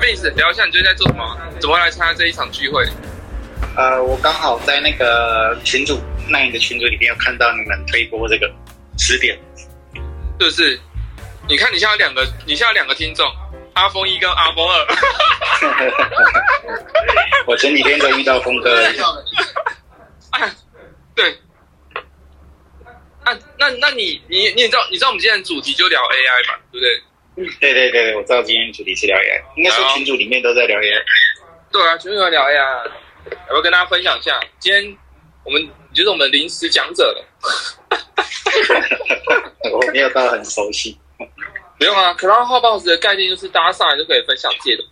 Vince 聊一下你最近在做什么？怎么来参加这一场聚会？呃，我刚好在那个群主，那你的群组里面有看到你们推播这个词典，是不是？你看你现在两个，你现在两个听众，阿峰一跟阿峰二。我前几天都遇到峰哥，哎，对。那那那你你你也知道你知道我们今天的主题就聊 AI 嘛，对不对？对对对，我知道今天主题是聊 AI，应该说群主里面都在聊 AI。对啊，群组在聊 AI，要不要跟大家分享一下？今天我们就是我们临时讲者了。我没有到很熟悉。不用啊，Cloud Hotbox 的概念就是大家上来就可以分享借的，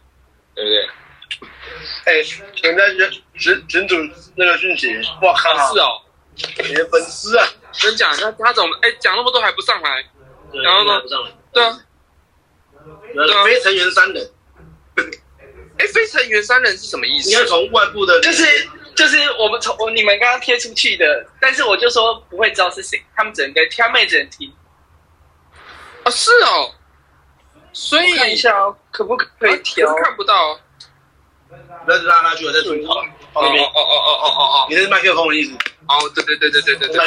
对不对？哎，人家群群群主那个讯息，哇靠！是哦，你的粉丝啊，真假？他他怎么哎讲那么多还不上来？然后呢？对啊，非成员三人。哎，非成员三人是什么意思？你要从外部的，就是就是我们从你们刚刚贴出去的，但是我就说不会知道是谁，他们只能跟他妹只能听。哦，是哦，所以看一下哦，可不可以调？看不到哦。那拉拉去，我在主哦哦哦哦哦哦哦！你是麦克风的意思？哦，对对对对对对对。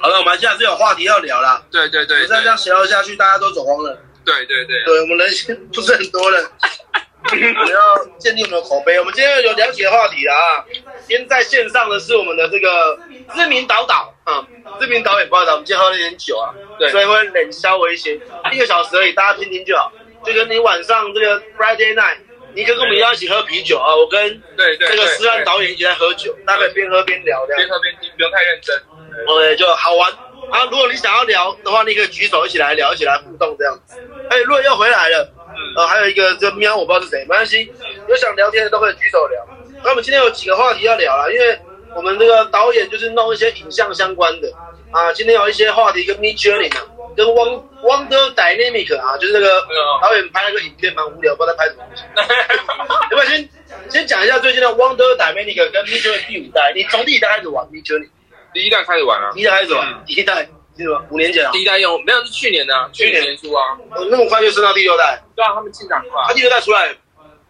好了，我们现在是有话题要聊了。对对对。再这样聊下去，大家都走光了。对对对。对我们人不是很多了，我们要建立我们的口碑。我们今天有了解话题了啊！今天在线上的是我们的这个知名导导啊，知名导演不好意思，我们今天喝了点酒啊，对，所以会冷消微一些，一个小时而已，大家听听就好。就跟你晚上这个 Friday night，你可以跟我们一起喝啤酒啊，我跟对对这个思安导演一起在喝酒，大家可以边喝边聊，这样边喝边听，不用太认真。OK，就好玩。啊，如果你想要聊的话，你可以举手一起来聊，一起来互动这样子。哎，若又回来了，呃，还有一个这喵，我不知道是谁，没关系，有想聊天的都可以举手聊。那我们今天有几个话题要聊了，因为我们这个导演就是弄一些影像相关的啊，今天有一些话题跟 Mid Journey 啊，跟 Wonder Wonder Dynamic 啊，就是那个 导演拍了个影片蛮无聊，不知道在拍什么东西。要不要先先讲一下最近的 Wonder Dynamic 跟 Mid Journey 第五代？你从第一代开始玩 Mid Journey？第一代开始玩啊，第一代开始玩，第一代是什么？五年前啊？第一代用没有是去年的，去年年初啊。哦，那么快就升到第六代？对啊，他们进展快。他第六代出来，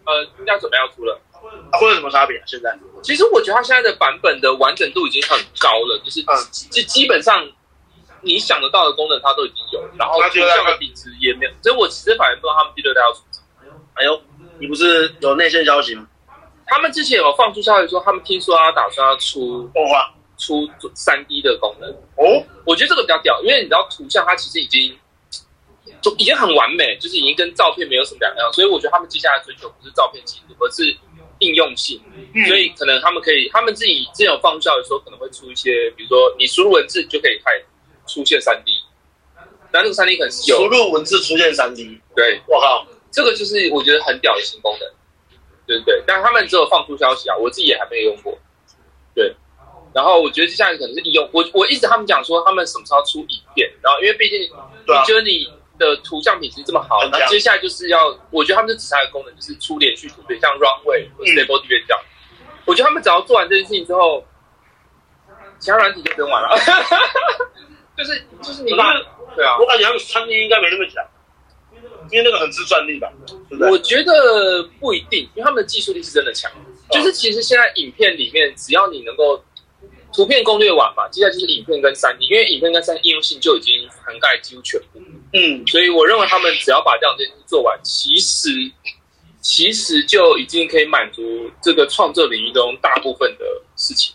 呃，应该准备要出了。会有什么差别？啊现在？其实我觉得它现在的版本的完整度已经很高了，就是嗯，就基本上你想得到的功能它都已经有，然后图像的品质也没有。所以我其实反而不知道他们第六代要出什么。哎呦，你不是有内线消息吗？他们之前有放出消息说，他们听说他打算要出动画。出三 D 的功能哦，我觉得这个比较屌，因为你知道图像它其实已经就已经很完美，就是已经跟照片没有什么两样，所以我觉得他们接下来追求不是照片技术，而是应用性。嗯、所以可能他们可以，他们自己之前有放出消息说可能会出一些，比如说你输入文字就可以看出现三 D，那这个三 D 可能是有输入文字出现三 D。对，我靠，这个就是我觉得很屌的新功能，对不对？但他们只有放出消息啊，我自己也还没有用过，对。然后我觉得接下来可能是应用，我我一直他们讲说他们什么时候出影片，然后因为毕竟你觉得你的图像品质这么好，那接下来就是要，我觉得他们就只差一个功能，就是出连续图片，像 Runway 或 Stable Diffusion 这样。我觉得他们只要做完这件事情之后，其他软体就不用玩了。就是就是你对啊，我感觉他们三 D 应该没那么强，因为那个很吃专利吧？我觉得不一定，因为他们的技术力是真的强。就是其实现在影片里面，只要你能够图片攻略完吧，接下来就是影片跟三 D，因为影片跟三 D 应用性就已经涵盖几乎全部。嗯，所以我认为他们只要把这两件事做完，其实其实就已经可以满足这个创作领域中大部分的事情。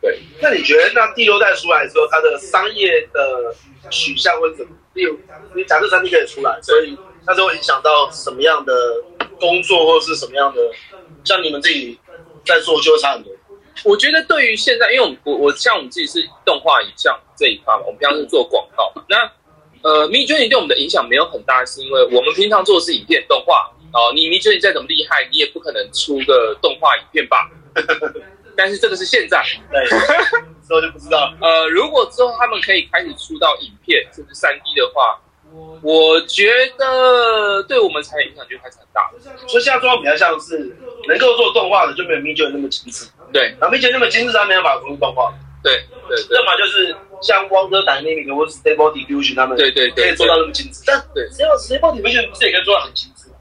对，那你觉得那第六代出来之后，它的商业的取向会怎么？例如，你假设三 D 可以出来，所以它就会影响到什么样的工作或者是什么样的？像你们自己在做就会差很多。我觉得对于现在，因为我们我我像我们自己是动画影像这一块嘛，我们平常是做广告嘛。那呃，Mi Journey 对我们的影响没有很大，是因为我们平常做的是影片动画哦。你 Mi Journey 再怎么厉害，你也不可能出个动画影片吧？但是这个是现在，对，之后就不知道。呃，如果之后他们可以开始出到影片甚至三 D 的话，我觉得对我们产业影响就开始很大了。所以现在状况比较像是能够做动画的就没有 Mi Journey 那么精致。对，然后 Mi Journey 那么精致，它没有办法出动画。对对对，要么就是像 Wonder Dynamic 或者 Stable Diffusion 他们对对对可以做到那么精致，但对。Stable Diffusion 不是也可以做到很精致吗？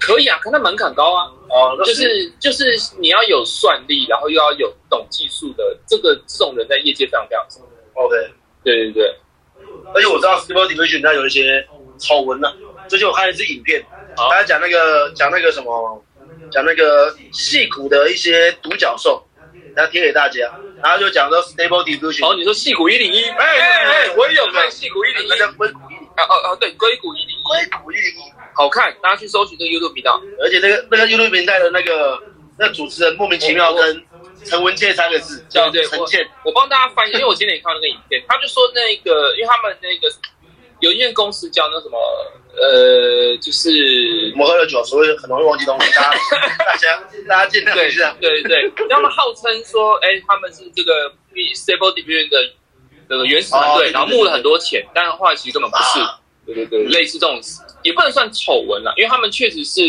可以啊，可那门槛高啊，哦，就是就是你要有算力，然后又要有懂技术的，这个这种人在业界非常非常少。OK。对对对，而且我知道 Stable Diffusion 它有一些丑闻呢、最近我看了一支影片，好。他讲那个讲那个什么，讲那个戏骨的一些独角兽，然后贴给大家，然后就讲说 Stable Division，哦，你说戏骨一零一，哎哎哎我也有看戏骨一零一，那叫硅谷一零啊哦哦，对，硅谷一零一，硅谷一零一，好看，大家去搜寻这个 YouTube 频道。而且那个那个 YouTube 频道的那个那主持人莫名其妙跟陈文健三个字叫陈倩，我帮大家翻译，因为我今天也看了那个影片，他就说那个，因为他们那个有一间公司叫那什么，呃，就是我们喝了酒，所以很容易忘记东西，大家 大家大家见谅对一下。对对，他们号称说，哎，他们是这个 Stable Division 的这个原始团队，然后募了很多钱，但后来其实根本不是。对对对，类似这种也不能算丑闻了，因为他们确实是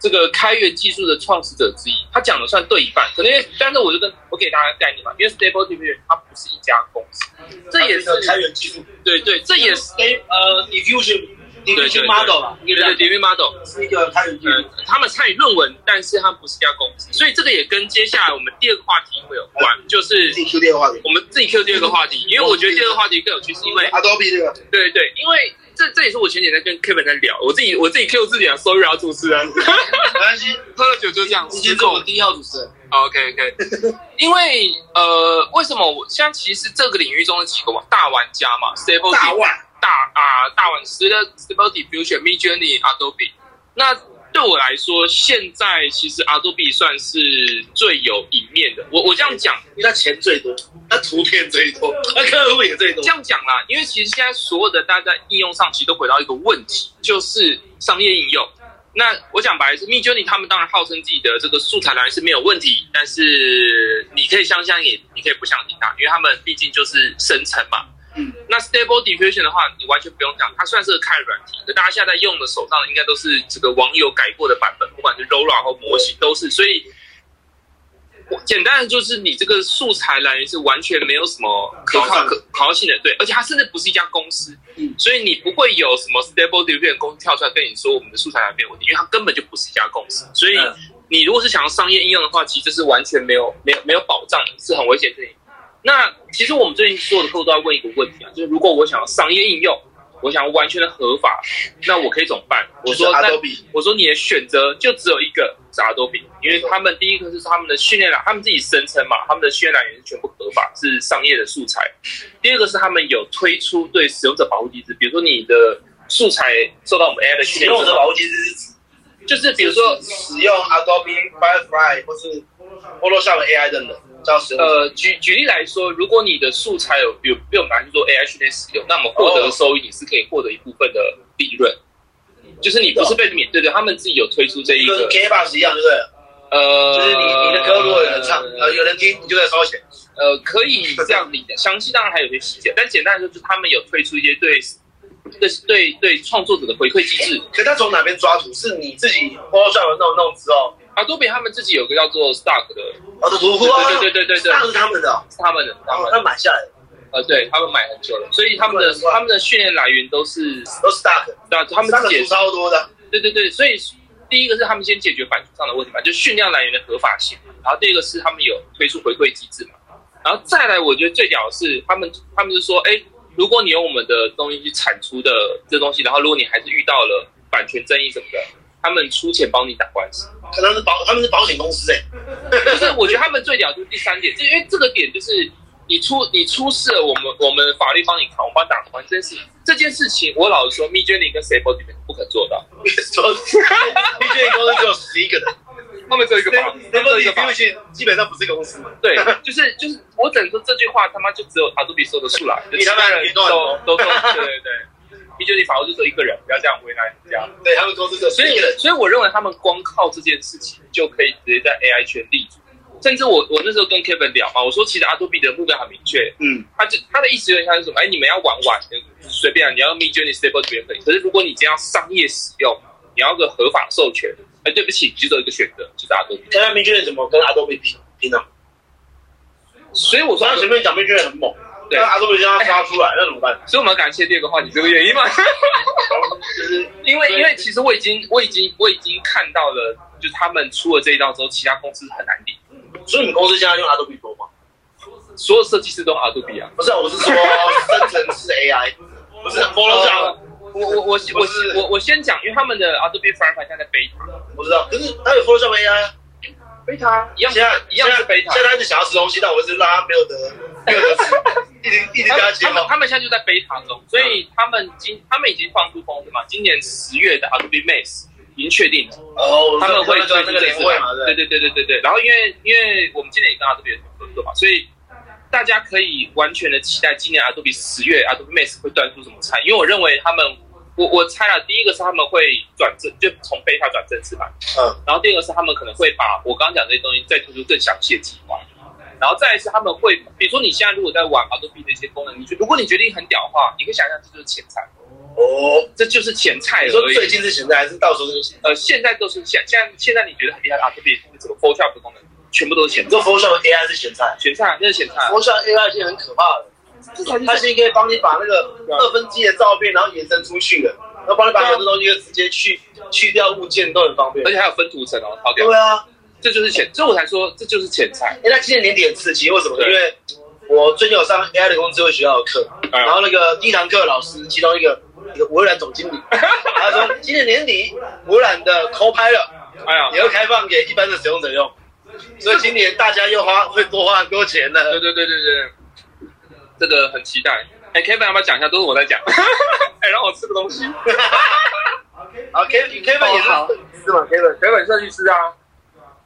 这个开源技术的创始者之一。他讲的算对一半，可能因为，但是我就跟我给大家概念嘛，因为 Stable Division 它不是一家公司，这也是开源技术对对，这也是呃 Diffusion 对对 Model 吧，对对 d i v i Model，是一个开源技术。呃，他们参与论文，但是他们不是一家公司，所以这个也跟接下来我们第二个话题会有关，就是自己 Q 电话给我们自己 Q 第二个话题，因为我觉得第二个话题更有趣，是因为 Adobe 这个，对对，因为这这也是我前几天跟 Kevin 在聊，我自己我自己 Q 自己啊，sorry 啊，主持人，没关系，喝了酒就这样，已经是我们第一号主持人。OK OK，因为呃，为什么我像其实这个领域中的几个大玩家嘛，Stable 大万大啊大碗 Stable Stable Diffusion、Midjourney、Adobe，那对我来说，现在其实 Adobe 算是最有赢面的。我我这样讲，因为他钱最多，它图片最多，它客户也最多这。样讲啦，因为其实现在所有的大家在应用上，其实都回到一个问题，就是商业应用。那我讲白了是 Midjourney 他们当然号称自己的这个素材来源是没有问题，但是你可以相信也，你可以不相信它，因为他们毕竟就是生成嘛。嗯，那 Stable Diffusion 的话，你完全不用讲，它虽然是个开软体，可大家现在在用的手上的应该都是这个网友改过的版本，不管是 Rora 或模型都是，所以我简单的就是你这个素材来源是完全没有什么可靠可靠可可靠性的，对，而且它甚至不是一家公司，嗯所以你不会有什么 Stable Diffusion 公司跳出来跟你说我们的素材来源没有问题，因为它根本就不是一家公司，所以嗯你如果是想要商业应用的话，其实这是完全没有没有没有保障的，是很危险的事情。那其实我们最近所有的客户都在问一个问题啊，就是如果我想要商业应用，我想要完全的合法，那我可以怎么办？我说我说你的选择就只有一个是 Adobe，因为他们第一个是他们的训练来，他们自己声称嘛，他们的训练来源是全部合法，是商业的素材。第二个是他们有推出对使用者保护机制，比如说你的素材受到我们 AI 的训练者保护机制就是比如说使用 Adobe Firefly 或是 Photoshop 的 AI 等等。呃，举举例来说，如果你的素材有有被我们拿去做 AI 训练使用，那么获得的收益你是可以获得一部分的利润，就是你不是被免对对，他们自己有推出这一跟个 K Box 一样，对不对？呃，就是你你的歌如果有人唱，呃，有人听，你就在收钱。呃，可以这样理解，详细当然还有些细节，但简单来说，就是他们有推出一些对对对对创作者的回馈机制。可他从哪边抓图？是你自己 Photoshop 弄弄之后，Adobe 他们自己有个叫做 Stark 的，哦，的图库啊，对对对对对那是他们的哦，是他们的，他哦们，他买下来的。呃，对他们买很久了，所以他们的他们的训练来源都是，都是 Stack，那他们自己也三个图超多的。对对对，所以第一个是他们先解决版权上的问题嘛，就训练来源的合法性，然后第二个是他们有推出回馈机制嘛，然后再来，我觉得最屌的是他们他们是说，哎，如果你用我们的东西去产出的这东西，然后如果你还是遇到了版权争议什么的，他们出钱帮你打官司。可能是保，他们是保险公司哎、就是 我觉得他们最屌就是第三点，就因为这个点就是你出你出事了，我们我们法律帮你扛，我们帮你打官这件事情，这件事情我老实说 n e y 跟边不可做到，说 B J 公司只有十一个人他们只有一个法，他们只有一个法，基本上不是公司嘛。对，就是就是我只能说这句话他妈就只有 Adobe 说得出来，其他人严重很多都都都 对对对 n e y 法务就只有一个人，不要这样为难人家。对他们说这个所以所以我认为他们光靠这件事情就可以直接在 AI 圈立足。甚至我我那时候跟 Kevin 聊嘛，我说其实 Adobe 的目标很明确，嗯，他就他的意思有点像是什么？哎，你们要玩玩，随便啊，你要 Mid Journey Stable 这边可以。可是如果你今天要商业使用，你要个合法授权，哎，对不起，你就只有一个选择，就是 Adobe。现在 B J 怎么跟 Adobe 拼拼呢？所以我说刚刚前面讲 B J 很猛，对那 Adobe 让他刷出来，那怎么办？所以我们要感谢第二个话题这个原因嘛。就是是因为因为其实我已经我已经我已经看到了，就是他们出了这一道之后，其他公司很难顶，所以你们公司现在用 Adobe Pro 吗？所有设计师都用 Adobe 啊。不是啊，我是说生成式 AI，不是 Photoshop，我我我我我我先讲，因为他们的 Adobe Firefly 现在在 beta，我知道，可是他有 Photoshop AI 啊。beta 一样现在一样是 beta。现在他是想要吃东西，但我是让他没有得没有得吃，一直一直跟他接他们嘛。他们现在就在 beta 中，所以他们今他们已经放出风声嘛，今年十月的 Adobe Max 已经确定了。哦，他们会做那个联会嘛，对对对对对对。然后因为因为我们今年也跟 Adobe 有合作嘛，所以大家可以完全的期待今年 Adobe 十月 Adobe Max 会端出什么菜，因为我认为他们，我我猜了，第一个是他们会转正，就从 beta 转正式版，嗯，然后第二个是他们可能会把我刚刚讲这些东西再推出更详细的计划。然后再来是他们会，比如说你现在如果在玩 Adobe 的一些功能，你觉如果你决定很屌的话，你可以想象这就是前菜，哦，这就是前菜你说。最近是前菜还是到时候就是？呃，现在都是现现在现在你觉得很厉害的 Adobe 这个 Photoshop 的功能，全部都是咸菜。你说，Photoshop AI 是咸菜？咸菜那是咸菜。，Photoshop AI 现在很可怕的，它现在可以帮你把那个二分之一的照片，然后延伸出去的，然后帮你把很多东西直接去去掉物件都很方便。而。且还有分图层哦，好屌！对啊，这就是前，所以我才说这就是前菜。哎，那今年年底很刺激，为什么？因为我最近有上 AI 的工智慧学校的课，嗯然后那个第一堂课老师其中一个一个微软总经理，他说今年年底微软的 Copilot 哎呀，也会开放给一般的使用者用，所以今年大家又花会多花很多钱的。对对对对对，这个很期待。哎，Kevin 要不要讲一下？都是我在讲。哎，让我吃个东西。好，Kevin Kevin 也是好是吗？Kevin Kevin 设计师啊，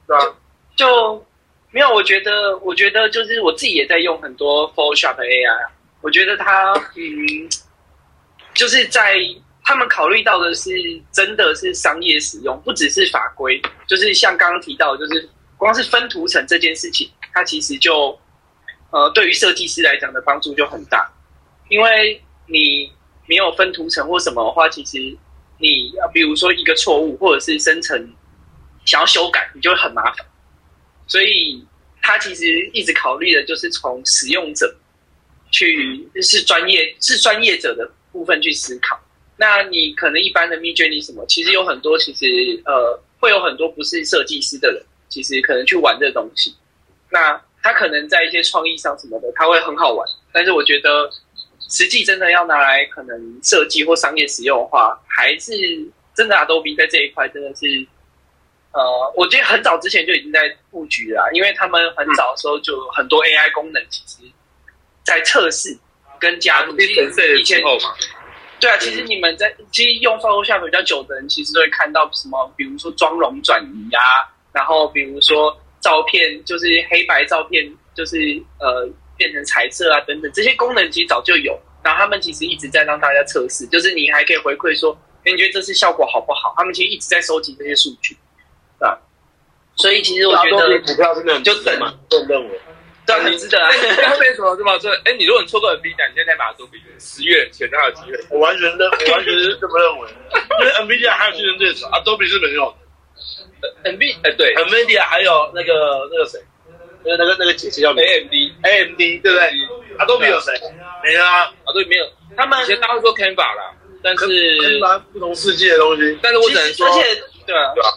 对吧？就没有，我觉得，我觉得就是我自己也在用很多 Photoshop AI，啊我觉得它，嗯，就是在他们考虑到的是真的是商业使用，不只是法规，就是像刚刚提到，就是光是分图层这件事情，它其实就呃对于设计师来讲的帮助就很大，因为你没有分图层或什么的话，其实你呃比如说一个错误或者是生成想要修改，你就会很麻烦。所以他其实一直考虑的就是从使用者去是专业是专业者的部分去思考。那你可能一般的 Mid Journey 什么，其实有很多其实呃会有很多不是设计师的人，其实可能去玩这东西。那他可能在一些创意上什么的，他会很好玩。但是我觉得实际真的要拿来可能设计或商业使用的话，还是真的 Adobe 在这一块真的是呃，我觉得很早之前就已经在布局了啊，因为他们很早的时候就有很多 AI 功能，其实在测试跟加入。以前后嘛，对啊，其实你们在其实用 Photoshop 比较久的人，其实都会看到什么，比如说妆容转移啊，然后比如说照片就是黑白照片，就是呃变成彩色啊等等，这些功能其实早就有，然后他们其实一直在让大家测试，就是你还可以回馈说，诶你觉得这次效果好不好？他们其实一直在收集这些数据，对吧？所以其实我觉得股票真的很就等嘛，个人认为。对啊，很值得啊。后面什么是吗？这哎，你如果你错过 NVIDIA，你现在把它做比十月前才有机会。我完全认，我完全是这么认为，因为 NVIDIA 还有竞争对手，Adobe 是没有 NV 哎对，NVIDIA 还有那个那个谁，那个那个那个姐姐叫，AMD？AMD 对不对？Adobe 有谁？没啊，啊对没有，他们以前大家会说 Canva 啦，但是不同世界的东西。但是我只能说而，且对啊，对啊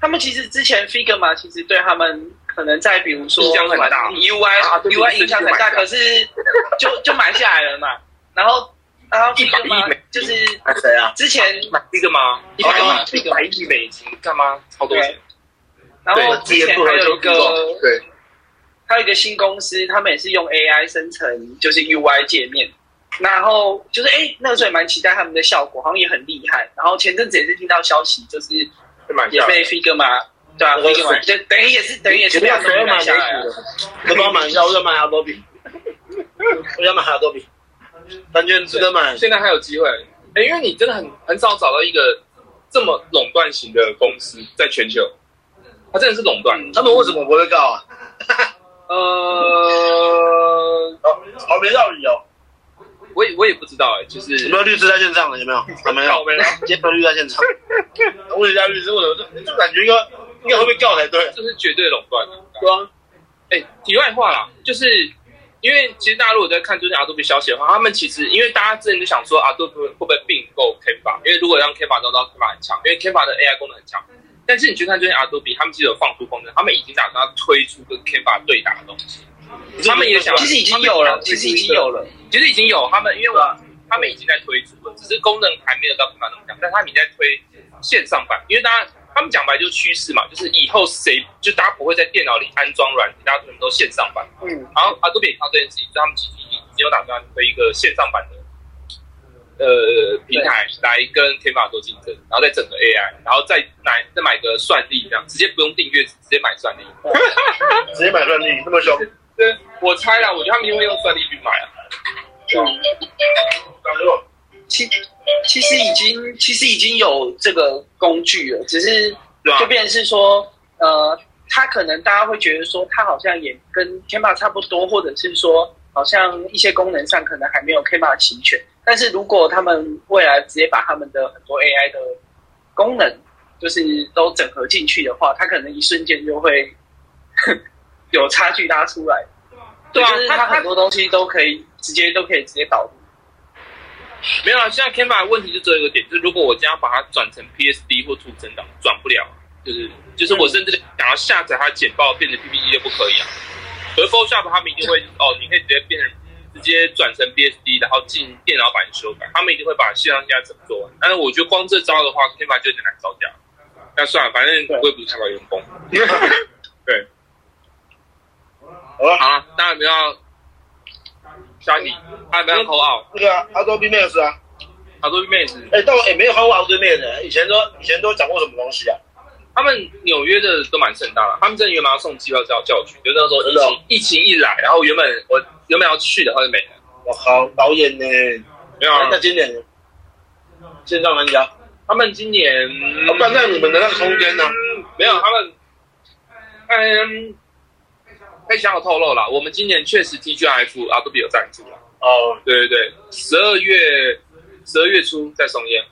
他们其实之前 Figma 其实对他们可能在比如说影响很大 UI、啊 UI 对影响很大，可是就就买下来了嘛。然后然后一百亿美就是还谁啊？之前，买这个吗？一百哦亿一百亿美金干嘛？超多钱。然后之前还有一个对，还有一个新公司，他们也是用 AI 生成就是 UI 界面。然后就是哎，那个时候也蛮期待他们的效果，好像也很厉害。然后前阵子也是听到消息，就是也被 Figma 对啊我都，Figma 就等于也是等于也是被他们买谁要买美下来了。股的？我帮我买一下，我想买 Adobe，我想买 Adobe，感觉很值得买。现在还有机会，哎，因为你真的很很少找到一个这么垄断型的公司在全球，它真的是垄断。他们为什么不会告啊？呃，哦，好没道理哦。我也我也不知道哎，就是有没有律师在现场了？有没有？还没有告。没有，今天没有律师在现场。问一下律师，为什么就就感觉应该应该会被告才对？这是绝对垄断的。对啊，哎，题外话啦，就是因为其实大家如果在看最近 Adobe 消息的话，他们其实因为大家之前就想说 Adobe 会不会并购 Canva，因为如果让 Canva 招到 Canva 很强，因为 Canva 的 AI 功能很强。但是你去看最近 Adobe，他们其实有放出功能，他们已经打算要推出跟 Canva 对打的东西。他们也想，其实已经有了，其实已经有了，其实已经有。他们因为我他们已经在推出了，只是功能还没有到 Canva 那么强，但他们已经在推线上版，因为大家他们讲白就是趋势嘛，就是以后谁就大家不会在电脑里安装软件，大家全部都线上版。嗯，然后 Adobe 也靠这件事情，所以他们其实已经有打算推一个线上版的呃平台来跟 Canva 做竞争，然后再整个 AI，然后再买再买个算力这样，直接不用订阅，直接买算力。直接买算力那么凶，对，我猜啦，我觉得他们一定会用算力去买啊。其其实已经其实已经有这个工具了，只是就变成是说，呃，他可能大家会觉得说，他好像也跟 Canva 差不多，或者是说，好像一些功能上可能还没有 Canva 齐全。但是如果他们未来直接把他们的很多 AI 的功能，就是都整合进去的话，它可能一瞬间就会 有差距拉出来。对啊就是它很多东西都可以直接都可以直接导入。没有啊，现在 Canva 的问题就只有一个点，就是如果我将要把它转成 PSD 或图层档，转不了，就是就是我甚至想要下载它简报变成 PPT 都不可以啊。而 Photoshop 他们一定会哦，你可以直接变成直接转成 PSD，然后进电脑版修改，他们一定会把线上加整做完。但是我觉得光这招的话，Canva 就有点难招架。那算了，反正我也不是 Canva 员工。对，好了，好了，大家有没有要家有没有要扣奥？那个 Adobe Max 啊，好多妹子，哎，但我也没有看过 Adobe Max，以前都以前都讲过什么东西啊？他们纽约的都蛮盛大的，他们真的原本要送机票叫叫我去，就那时候疫情疫情一来，然后原本我原本要去的，后来没了。我靠，导演呢？没有啊那，今年呢？线上玩家，他们今年啊不然那你们的那个空间呢？嗯没有，他们嗯，可以向我透露了，我们今年确实 TGF Adobe 有赞助了，哦，对对对，十二月十二月初在松烟，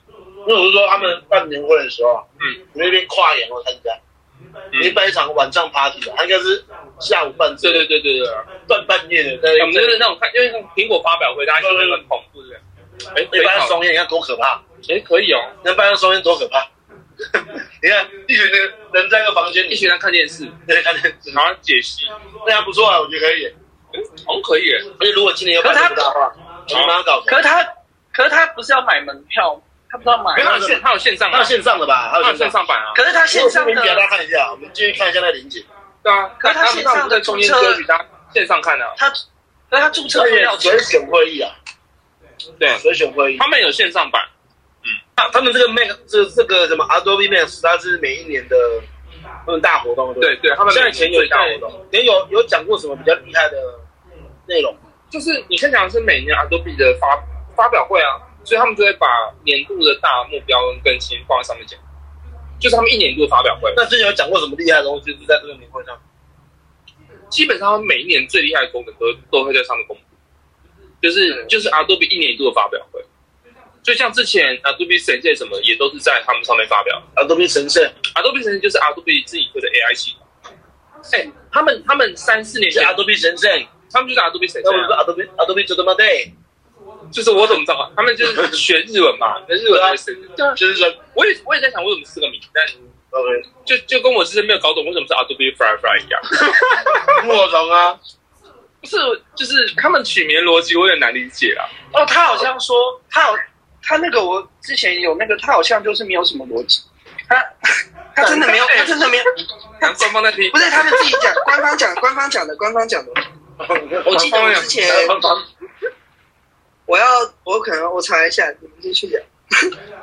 因为我是说他们办年会的时候，嗯，那边跨年我参加，你办一场晚上 party 的，他应该是下午办，对对对对对，半半夜的，在我们就是那种看，因为苹果发表会，大家觉得很恐怖的，哎，一般好松烟，你看多可怕！哎可以哦，那办松烟多可怕！你看一群人人在一个房间里，一群人看电视，在看电视，然后解析，那还不错啊，我觉得可以。好像可以耶。而且如果今年有办这么大的话，你蛮搞。可是他，可是他不是要买门票，他不知道买没有，线，他有线上他，有线上的吧？他有线线上。版啊。可是他线上我给大家，看一下，我们继续看一下那林姐。对啊，可是他线上的在中间注册歌曲，大家线上看的。他，可是他注册而且费要钱随，选会议啊，对，随选会议。他们有线上版，他他们这个 Mac 这这个什么 Adobe Max，它是每一年的他们大活动，对对，他们现在前有最大活动，前有有讲过什么比较厉害的内容？就是你先讲的是每年 Adobe 的发发表会啊，所以他们就会把年度的大目标跟更新放在上面讲，就是他们一年一度的发表会。那之前有讲过什么厉害的东西，就是在这个年会上。基本上每一年最厉害的功能都都会在上面公布，就是就是 Adobe 一年一度的发表会。就像之前 Adobe 神界什么也都是在他们上面发表。Adobe 神圣 Adobe 神就是 Adobe 自己推的 AI 系统。哎、他们他们三四年前，Adobe 神圣，他们就是 Adobe 神那不是啊，Adobe Adobe 就他妈 day，就是我怎么知道啊？他们就是学日文嘛，那日文就是说我也我也在想为什么四个名，但 OK 就就跟我之前没有搞懂为什么是 Adobe Firefly 一样，莫懂啊，不是就是他们取名的逻辑我有点难理解啊。哦，他好像说他有他那个我之前有那个他好像就是没有什么逻辑，他 他真的没有，他真的没有，官方在听不，是他们自己讲，官方讲，官方讲的，官方讲的。我记得我之前我要我可能我查一下，你们先去讲。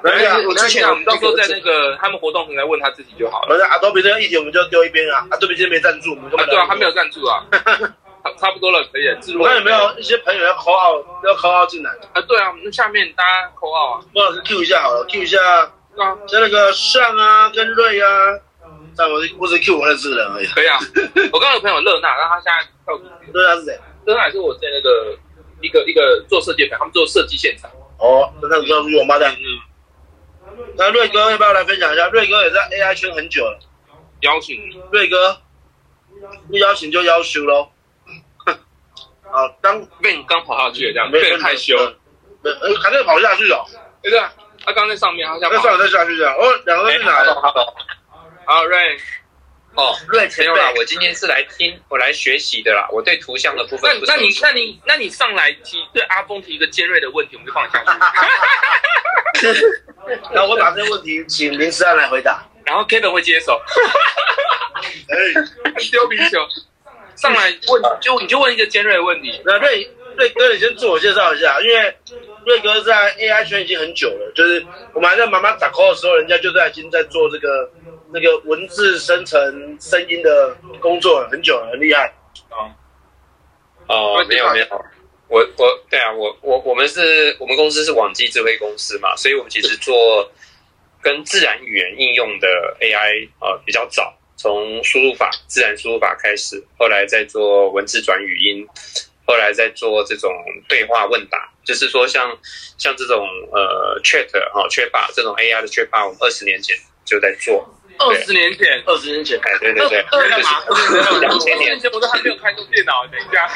没关系 我之前我们到时候在那个他们活动平台问他自己就好了。反正 Adobe 这个议题我们就丢一边啊，Adobe 今天没赞助，我们根啊，对啊，他没有赞助啊，差差不多了，可以了。自录我看有没有一些朋友要 call out 要 call out 进来，啊？对啊，那下面大家扣号啊，郭老师 Q 一下好了，Q 一下啊，像那个尚啊跟瑞啊，但我是我只 Q 我认识的人而已。可以啊。我刚刚有朋友乐娜，让他现在跳出去。瑞啊是谁？乐娜也是我在那个一个一个做设计的他们做设计现场。哦，那他知道是我妈的。嗯，那瑞哥要不要来分享一下？瑞哥也在 AI 圈很久了，邀请瑞哥不邀请就要求喽。啊，刚被你刚跑下去了，这样没被害羞。没呃还在跑下去哦，对啊，他刚在上面，他想跑那算了再下去这样。哦，两个都哎去哪了？，Hello，好，Rain，哦，瑞前没有啦，辈，我今天是来听，我来学习的啦。我对图像的部分那那你那你那你上来提对阿峰提一个尖锐的问题，我们就放下去。然后我把这个问题请林思安来回答。然后 Kevin 会接手，哎，丢皮球上来问，就你就问一个尖锐的问题。那瑞瑞哥，你先自我介绍一下，因为瑞哥在 AI 圈已经很久了，就是我们还在妈妈打 call 的时候，人家就在已经在做这个那个文字生成声音的工作了，很久了，很厉害。哦，没有没有，我我对啊，我我我们是我们公司是网际智慧公司嘛，所以我们其实做跟自然语言应用的 AI 呃比较早，从输入法自然输入法开始，后来再做文字转语音，后来再做这种对话问答，就是说像像这种呃 Chat 哈、缺霸这种 AI 的 chat，，我们二十年前就在做，二十年前，二十年前，哎对对对，二干嘛？就是两二千年。十年前我都还没有开过电脑，等一下。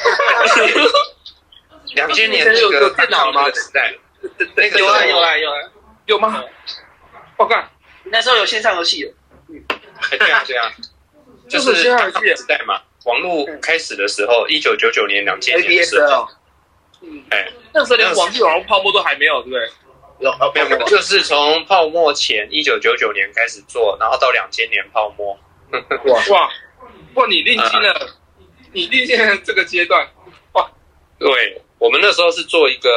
两千年那个有有电脑吗？那个时代，那个有啊有啊有啊，有吗？我看那时候有线上游戏 对啊，对啊，就 就是是现在还记得大时代嘛。网络开始的时候，一九九九年、两千年的时候，ABSL 哎，那时候连网际网络泡沫都还没有，对不对？有啊，没有没有，就是从泡沫前一九九九年开始做，然后到两千年泡沫，哇。哇哇，你历经了，你历经了这个阶段，哇。对我们那时候是做一个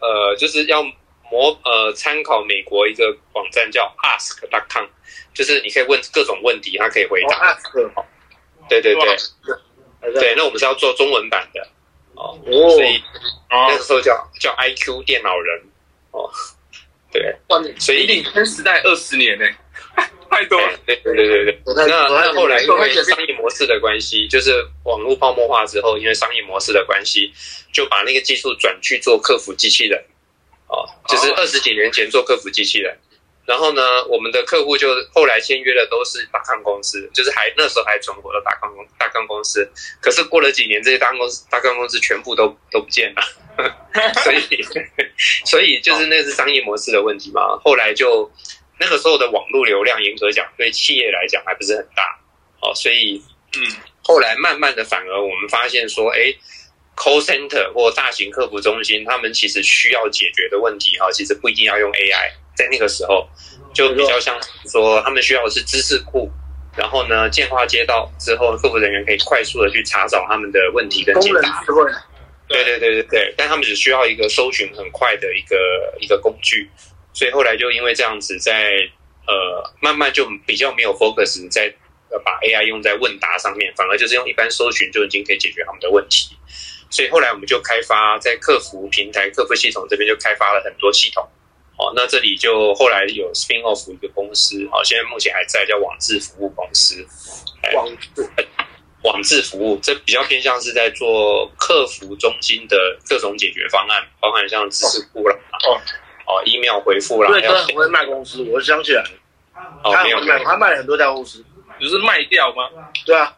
呃，就是要模呃参考美国一个网站叫 Ask.com，就是你可以问各种问题，它可以回答。啊，对对对对对，那我们是要做中文版的哦，哦所以那哦个时候叫叫 IQ 电脑人哦，对，所以你领先时代二十年呢，太多了哎。对对对对对。那那后来因为商业模式的关系，就是网络泡沫化之后，因为商业模式的关系，就把那个技术转去做客服机器人，哦，就是哦二十几年前做客服机器人。然后呢，我们的客户就后来签约的都是大康公司，就是还那时候还存活的大康公大康公司。可是过了几年，这些大康公司大康公司全部都都不见了，所以 所以就是那是商业模式的问题嘛。后来就那个时候的网络流量，严格讲对企业来讲还不是很大哦，所以嗯，后来慢慢的反而我们发现说，哎，call center 或大型客服中心，他们其实需要解决的问题哈，其实不一定要用 AI，在那个时候就比较像说他们需要的是知识库。然后呢，电话接到之后，客服人员可以快速的去查找他们的问题跟解答。对对对对对，但他们只需要一个搜寻很快的一个一个工具，所以后来就因为这样子在，呃慢慢就比较没有 focus 在呃把 AI 用在问答上面，反而就是用一般搜寻就已经可以解决他们的问题。所以后来我们就开发在客服平台、客服系统这边就开发了很多系统。哦，那这里就后来有 spin off 一个公司，哦，现在目前还在叫网志服务公司。哎网网志服务，这比较偏向是在做客服中心的各种解决方案，包含像知识库啦，哦。哦，email 回复啦，瑞还有哥很会卖公司，我想起来了，哦他卖，没有没有，他卖了很多家公司，只是卖掉吗？对啊，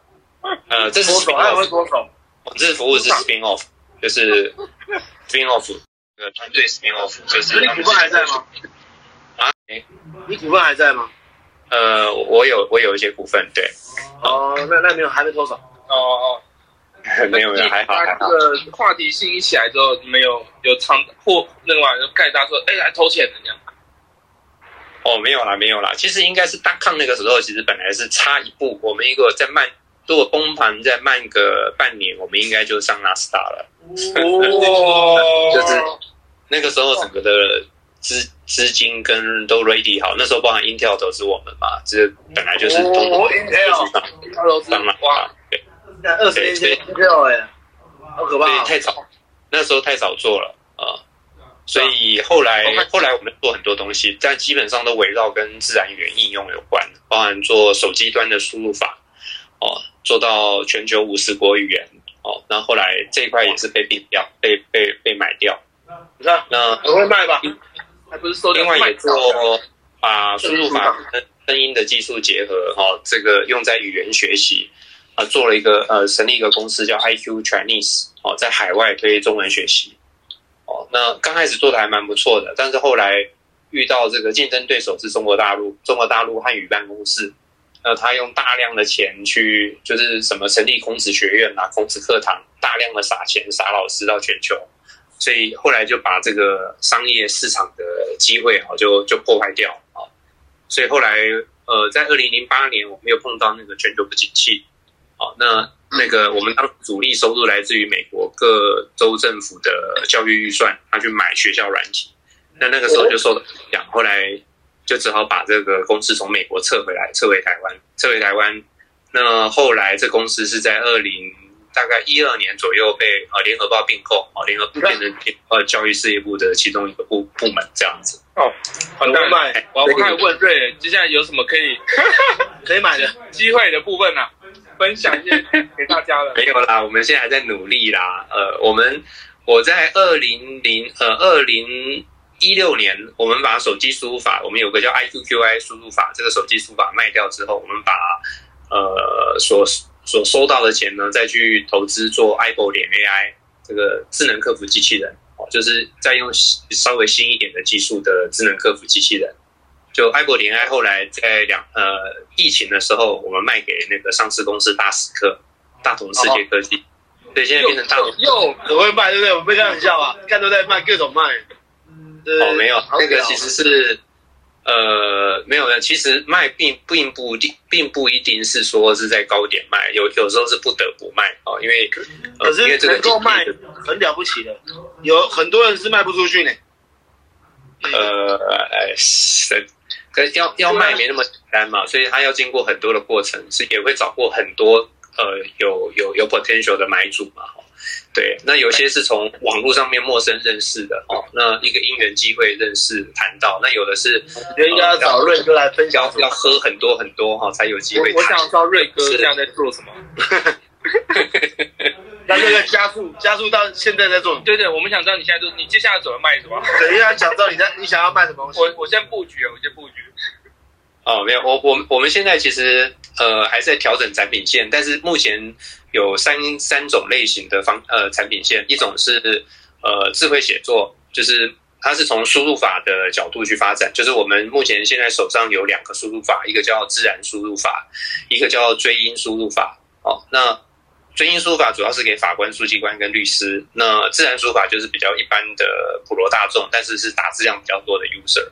呃，这是多 spin 手，他很会多手，网志服务是 spin off，就是 spin off 呃团队 spin off，就是你股份还在吗？啊？诶你股份还在吗？呃，我有我有一些股份，对，哦，那那没有，还没多少。哦哦，没有没有，还好还好这。个话题性一起来之后，你们有有长或那个嘛，就盖大说，哎，来投钱的这样。哦，没有啦，没有啦。其实应该是大抗那个时候，其实本来是差一步，我们一个在慢，如果崩盘再慢个半年，我们应该就上纳斯达了。哦就是那个时候整个的资资金跟都 ready 好，那时候包含 Intel 投资我们嘛，这本来就是通哦通，Intel 上他都是上纳斯哇达，对那二十年前 Intel 哎，好可怕。太早，那时候太早做了啊、呃所以后来哦后来我们做很多东西，但基本上都围绕跟自然语言应用有关，包含做手机端的输入法，哦，做到全球五十国语言，哦，那后来这一块也是被并掉，被被被买掉。你看那很会卖吧？还不是收另外也做把输入法跟声音的技术结合，哈、哦，这个用在语言学习，啊做了一个呃成立一个公司叫 IQ Chinese 哦，在海外推中文学习哦。那刚开始做的还蛮不错的，但是后来遇到这个竞争对手是中国大陆，中国大陆汉语办公室，那他用大量的钱去就是什么成立孔子学院啊、孔子课堂，大量的撒钱撒老师到全球。所以后来就把这个商业市场的机会啊就就破坏掉啊，所以后来呃在二零零八年我们又碰到那个全球不景气，好那那个我们当主力收入来自于美国各州政府的教育预算，他去买学校软体，那那个时候就受到影响，后来就只好把这个公司从美国撤回来，撤回台湾，撤回台湾。那后来这公司是在二零。大概一二年左右被呃联合报并购，哦，联合变成呃教育事业部的其中一个部部门这样子。哦，很难卖。我我开始问瑞，接下来有什么可以 可以买的 机会的部分呢？分享一些给大家了。没有啦，我们现在还在努力啦。呃，我们我在二零零呃二零一六年，我们把手机输入法，我们有个叫 iQQI 输入法，这个手机输入法卖掉之后，我们把呃所。所收到的钱呢，再去投资做 iBo 连 AI 这个智能客服机器人哦，就是再用稍微新一点的技术的智能客服机器人。就 iBo 连 AI 后来在两呃疫情的时候，我们卖给那个上市公司大史克、大同世界科技，对，现在变成大同又很会卖，对不对？我被开玩笑啊，看都在卖各种卖。哦，没有，那个其实是。呃，没有的，其实卖并并不定，并不一定是说是在高点卖，有有时候是不得不卖哦，因为可是能够卖很了不起的，有很多人是卖不出去呢。呃，哎，是，可是要要卖没那么简单嘛，所以他要经过很多的过程，是也会找过很多呃有有有 potential 的买主嘛。对，那有些是从网络上面陌生认识的哦，那一个因缘机会认识谈到，那有的是人家找瑞哥来分享，要喝很多很多哈才有机会。我想知道瑞哥现在在做什么。那这个加速加速到现在在做什么？对对，我们想知道你现在做，你接下来怎么卖什么？等一下想知道你在你想要卖什么东西？我我先布局，我先布局。哦，没有，我我我们现在其实呃还在调整产品线，但是目前。有三三种类型的方呃产品线，一种是呃智慧写作，就是它是从输入法的角度去发展，就是我们目前现在手上有两个输入法，一个叫自然输入法，一个叫追音输入法。哦，那追音输入法主要是给法官、书记官跟律师，那自然输入法就是比较一般的普罗大众，但是是打字量比较多的 user。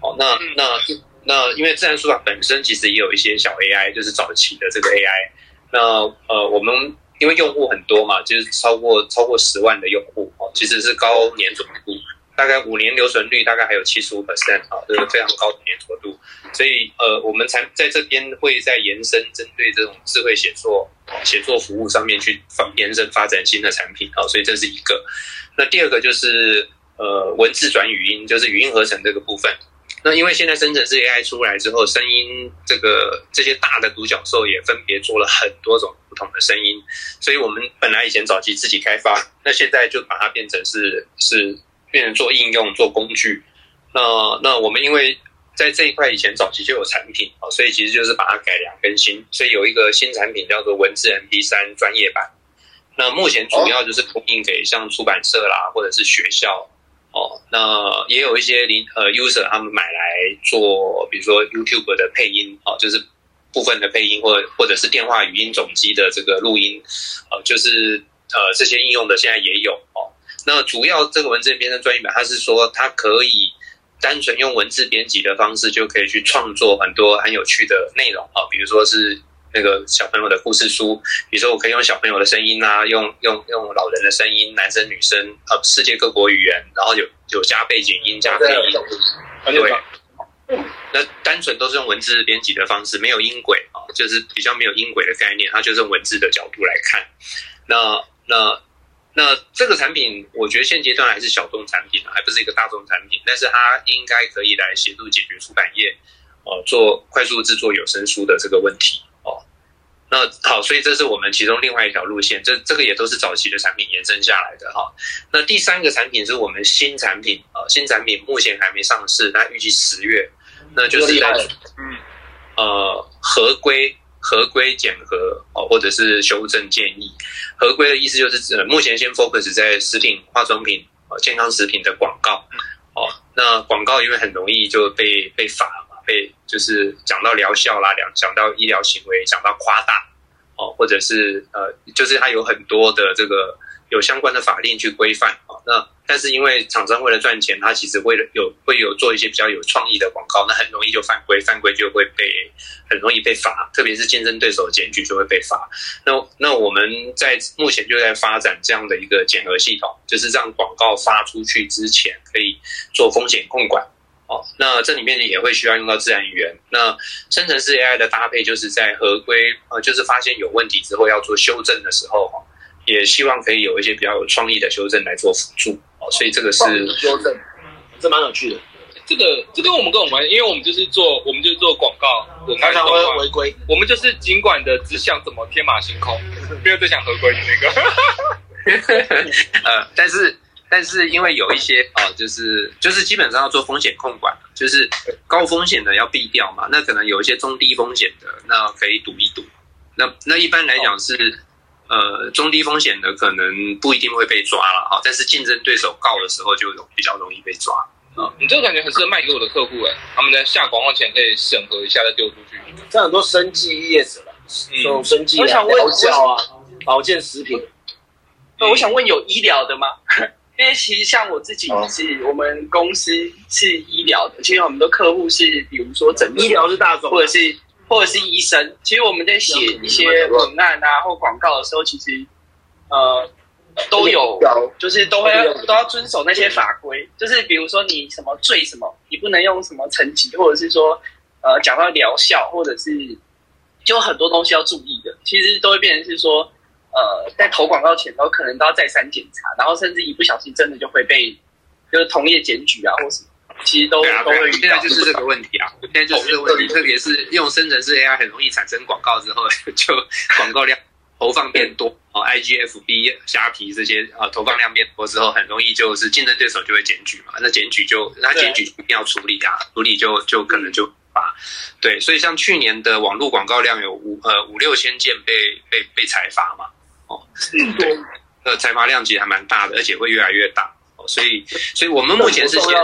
哦，那那那因为自然书法本身其实也有一些小 AI，就是早期的这个 AI。那呃，我们因为用户很多嘛，就是超过超过十万的用户哦，其实是高粘着度，大概五年留存率大概还有七十五 percent 啊，这是非常高的粘着度。所以呃，我们才在这边会在延伸针对这种智慧写作写作服务上面去发延伸发展新的产品啊，所以这是一个。那第二个就是呃，文字转语音，就是语音合成这个部分。那因为现在生成式 AI 出来之后，声音这个这些大的独角兽也分别做了很多种不同的声音，所以我们本来以前早期自己开发，那现在就把它变成是是变成做应用做工具。那那我们因为在这一块以前早期就有产品啊，所以其实就是把它改良更新，所以有一个新产品叫做文字 MP 三专业版。那目前主要就是供应给像出版社啦，或者是学校。哦，那也有一些零呃 user 他们买来做，比如说 YouTube 的配音哦，就是部分的配音，或或者是电话语音总机的这个录音，呃，就是呃这些应用的现在也有哦。那主要这个文字编程专业版，它是说它可以单纯用文字编辑的方式就可以去创作很多很有趣的内容啊，比如说是。那个小朋友的故事书，比如说我可以用小朋友的声音啊，用用用老人的声音，男生女生，呃，世界各国语言，然后有有加背景音加配音，对，那单纯都是用文字编辑的方式，没有音轨啊，就是比较没有音轨的概念，它就是用文字的角度来看。那那那这个产品，我觉得现阶段还是小众产品，还不是一个大众产品，但是它应该可以来协助解决出版业，呃，做快速制作有声书的这个问题。那好，所以这是我们其中另外一条路线，这这个也都是早期的产品延伸下来的哈。那第三个产品是我们新产品啊，新产品目前还没上市，那预计十月，那就是在嗯呃合规合规检核哦，或者是修正建议。合规的意思就是呃，目前先 focus 在食品、化妆品、呃健康食品的广告哦。那广告因为很容易就被被罚嘛，被就是讲到疗效啦，讲讲到医疗行为，讲到夸大哦，或者是呃，就是它有很多的这个有相关的法令去规范哦。那但是因为厂商为了赚钱，他其实为了有会有做一些比较有创意的广告，那很容易就犯规，犯规就会被很容易被罚，特别是竞争对手检举就会被罚。那那我们在目前就在发展这样的一个检核系统，就是让广告发出去之前可以做风险控管。哦，那这里面也会需要用到自然语言。那生成式 AI 的搭配，就是在合规呃，就是发现有问题之后要做修正的时候，也希望可以有一些比较有创意的修正来做辅助。哦所以这个是修正，这蛮有趣的。这个这跟我们跟我们，因为我们就是做，我们就是做广告，我常常会违规。我们就是尽管的只想怎么天马行空，没有最想合规的那个。呃，但是但是因为有一些哦，就是就是基本上要做风险控管，就是高风险的要避掉嘛。那可能有一些中低风险的，那可以赌一赌。那那一般来讲是。呃，中低风险的可能不一定会被抓了哈，但是竞争对手告的时候就比较容易被抓啊。你这个感觉很适合卖给我的客户哎，他们在下广告前可以审核一下再丢出去。这很多生计业者了，这种生计啊、调教啊、保健食品。那我想问，有医疗的吗？因为其实像我自己是我们公司是医疗的，其实很多客户是比如说整医疗是大众，或者是。或者是医生，其实我们在写一些文案啊或广告的时候，其实呃都有，就是都会都要遵守那些法规。就是比如说你什么罪什么，你不能用什么层级，或者是说呃讲到疗效，或者是就很多东西要注意的。其实都会变成是说呃在投广告前都可能都要再三检查，然后甚至一不小心真的就会被就是同业检举啊或什么。其实都都会现在就是这个问题啊，现在就是这个问题，特别是用生成式 AI 很容易产生广告之后，就广告量投放变多哦，IGFB 虾皮这些啊投放量变多之后，很容易就是竞争对手就会检举嘛，那检举就那检举一定要处理啊，处理就就可能就罚。对，所以像去年的网络广告量有五呃五六千件被被被裁罚嘛，哦，对，呃裁罚量其实还蛮大的，而且会越来越大。哦，所以所以我们目前是先。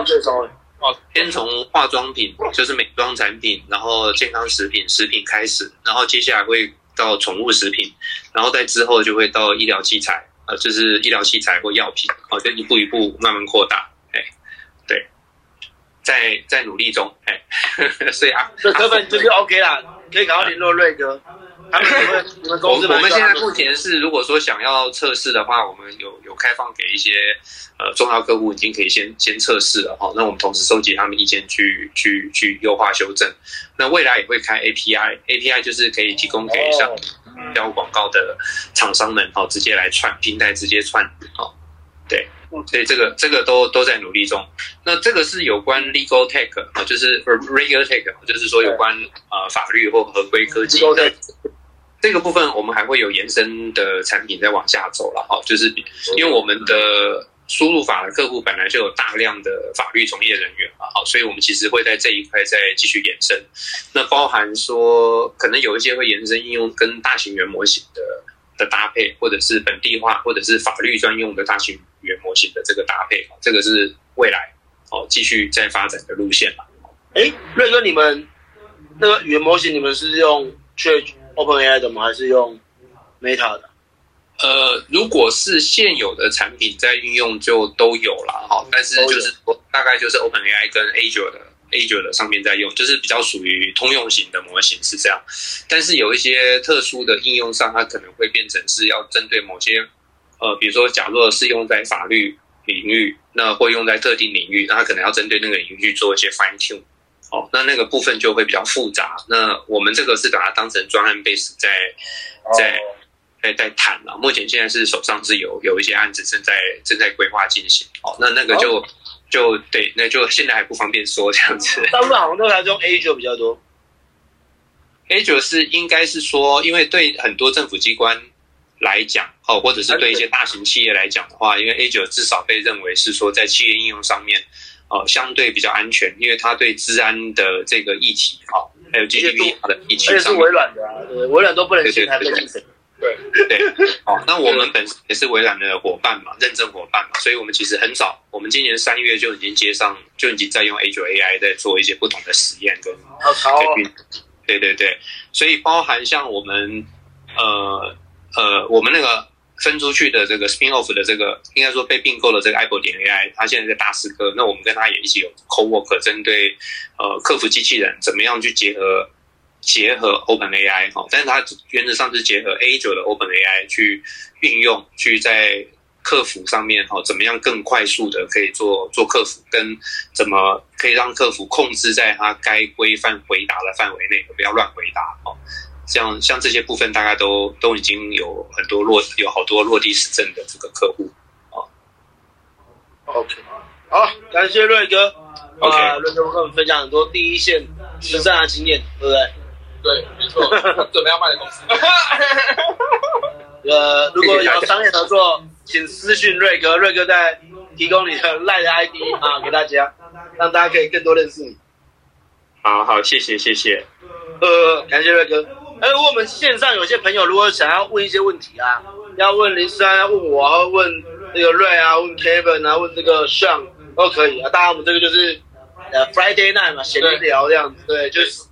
哦，先从化妆品，就是美妆产品，然后健康食品、食品开始，然后接下来会到宠物食品，然后在之后就会到医疗器材，呃，就是医疗器材或药品，哦，就一步一步慢慢扩大，哎，对，在在努力中，哎，所以啊，这根本就是 OK 啦，可以赶快联络瑞哥。他们你们公司，我们现在目前是，如果说想要测试的话，我们有有开放给一些呃重要客户，已经可以先先测试了哈。那我们同时收集他们意见，去去去优化修正。那未来也会开 API，API 就是可以提供给像标广告的厂商们哦，直接来串平台，直接串哦。对，所以这个这个都都在努力中。那这个是有关 legal tech 啊，就是 regular tech，就是说有关呃法律或合规科技。这个部分我们还会有延伸的产品再往下走了哈，就是因为我们的输入法的客户本来就有大量的法律从业人员嘛，好，所以我们其实会在这一块再继续延伸。那包含说可能有一些会延伸应用跟大型语言模型的的搭配，或者是本地化，或者是法律专用的大型语言模型的这个搭配，这个是未来哦继续在发展的路线吧。哎，瑞哥，你们那个语言模型，你们是用 Chat？OpenAI 的吗？还是用 Meta 的？呃，如果是现有的产品在运用，就都有了哈。但是就是大概就是 OpenAI 跟 Azure 的 Azure 的上面在用，就是比较属于通用型的模型是这样。但是有一些特殊的应用上，它可能会变成是要针对某些呃，比如说假若是用在法律领域，那会用在特定领域，那它可能要针对那个领域去做一些 fine tune。哦，那那个部分就会比较复杂。那我们这个是把它当成专案 base 在在在在谈了。目前现在是手上是有有一些案子正在正在规划进行。哦，那那个就就对，那就现在还不方便说这样子。大部分好像都还是用 A 九比较多。A 九是应该是说，因为对很多政府机关来讲，哦，或者是对一些大型企业来讲的话，因为 A 九至少被认为是说在企业应用上面。哦，相对比较安全，因为它对治安的这个议题，哈，还有 GDP 的一而且是起上面微软的啊，对微软都不能信，对对对还可以信谁？对，好，那我们本身也是微软的伙伴嘛，认证伙伴嘛，所以我们其实很早，我们今年三月就已经接上，就已经在用 A 九 AI 在做一些不同的实验跟！对对对对，所以包含像我们呃呃，我们那个分出去的这个 spin off 的这个，应该说被并购的这个 Apple 点 AI，它现在在大师科，那我们跟他也一起有 co work，针对呃客服机器人怎么样去结合结合 Open AI 哈、哦，但是它原则上是结合 A 九的 Open AI 去运用，去在客服上面哈、哦，怎么样更快速的可以做做客服，跟怎么可以让客服控制在他该规范回答的范围内，不要乱回答哦。像像这些部分，大概都都已经有很多落有好多落地实证的这个客户。OK，好，感谢瑞哥。OK 啊，瑞哥跟我们分享很多第一线实战的经验，对不对？对，没错，准备要卖的公司。呃，如果有商业合作，请私讯瑞哥，瑞哥再提供你的赖的 ID 啊给大家，让大家可以更多认识你。好好，谢谢谢谢。呃，感谢瑞哥。哎，如果我们线上有些朋友如果想要问一些问题啊，要问林珊，要问我，要问那个瑞啊，问 Kevin 啊，问这个 Sean 都可以啊。当然我们这个就是呃 Friday night 嘛，闲聊这样子，对，就是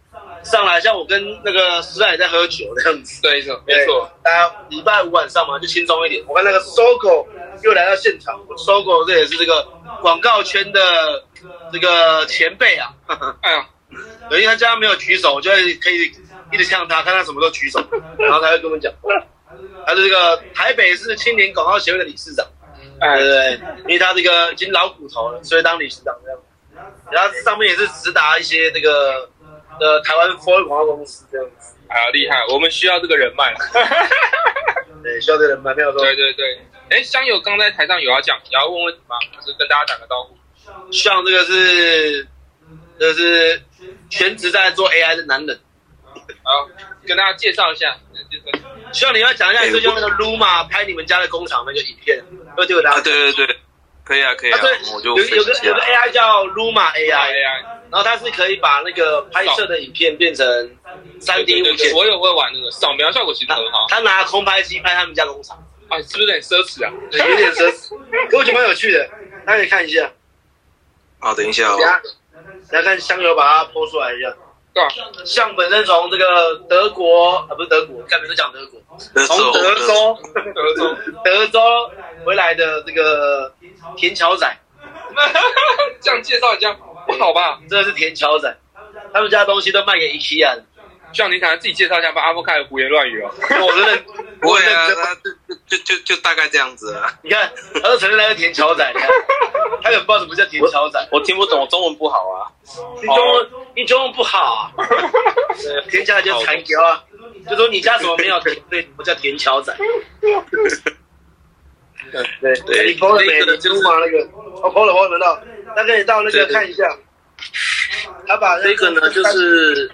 上来像我跟那个思安也在喝酒这样子。对，没错，没错。大家礼拜五晚上嘛，就轻松一点。我看那个 Sogo 又来到现场，Sogo 这也是这个广告圈的这个前辈啊。哎呀，因为他家没有举手，我就会可以一直呛他，看他什么时候举手，然后他会跟我们讲。他是这个台北市青年广告协会的理事长，哎对对，因为他这个已经老骨头了，所以当理事长这样。然后上面也是直达一些这个呃台湾 f o r 广告公司这样子，哎呀，厉害！我们需要这个人脉。对，需要这个人脉没有错。对对对。哎，香友刚在台上有要讲，有要问问题吗？就是跟大家打个招呼。像这个是，这是全职在做 AI 的男人。好，跟大家介绍一下。介绍一下希望你要讲一下你最近用那个 Luma 拍你们家的工厂那个影片，要丢给大家啊，。对对对，可以啊，可以啊我就有有个有个 AI 叫 Luma AI，AI，然后它是可以把那个拍摄的影片变成三 D 物件。我有会玩那个扫描效果，其实很好。他拿空拍机拍他们家工厂，啊，是不是有点奢侈啊？对 有点奢侈，可我觉得蛮有趣的，大家可以看一下。好，等一下哦等，下等下看香油把它剖出来一下。像本身从这个德国啊，不是德国，干每都讲德国，从德州。德州德州，德州回来的这个田桥仔，这样介绍一下不好吧？真的是田桥仔，他们家东西都卖给 IKEA 的。希望你想自己介绍一下，吧阿波开始胡言乱语哦。我真的，不会啊，我认真他就就就就大概这样子啊。你看，他都承认他是田乔仔，你看，他也不知道什么叫田乔仔。我听不懂，中文不好啊。你中文，你中文不好啊？对，田乔仔就残条啊，就说你家怎么没有田？对，我叫田乔仔。对对你 PO 了没？那个你知嘛那个？我 PO 了，PO 了到，大家可以到那个看一下。他把这个呢，就是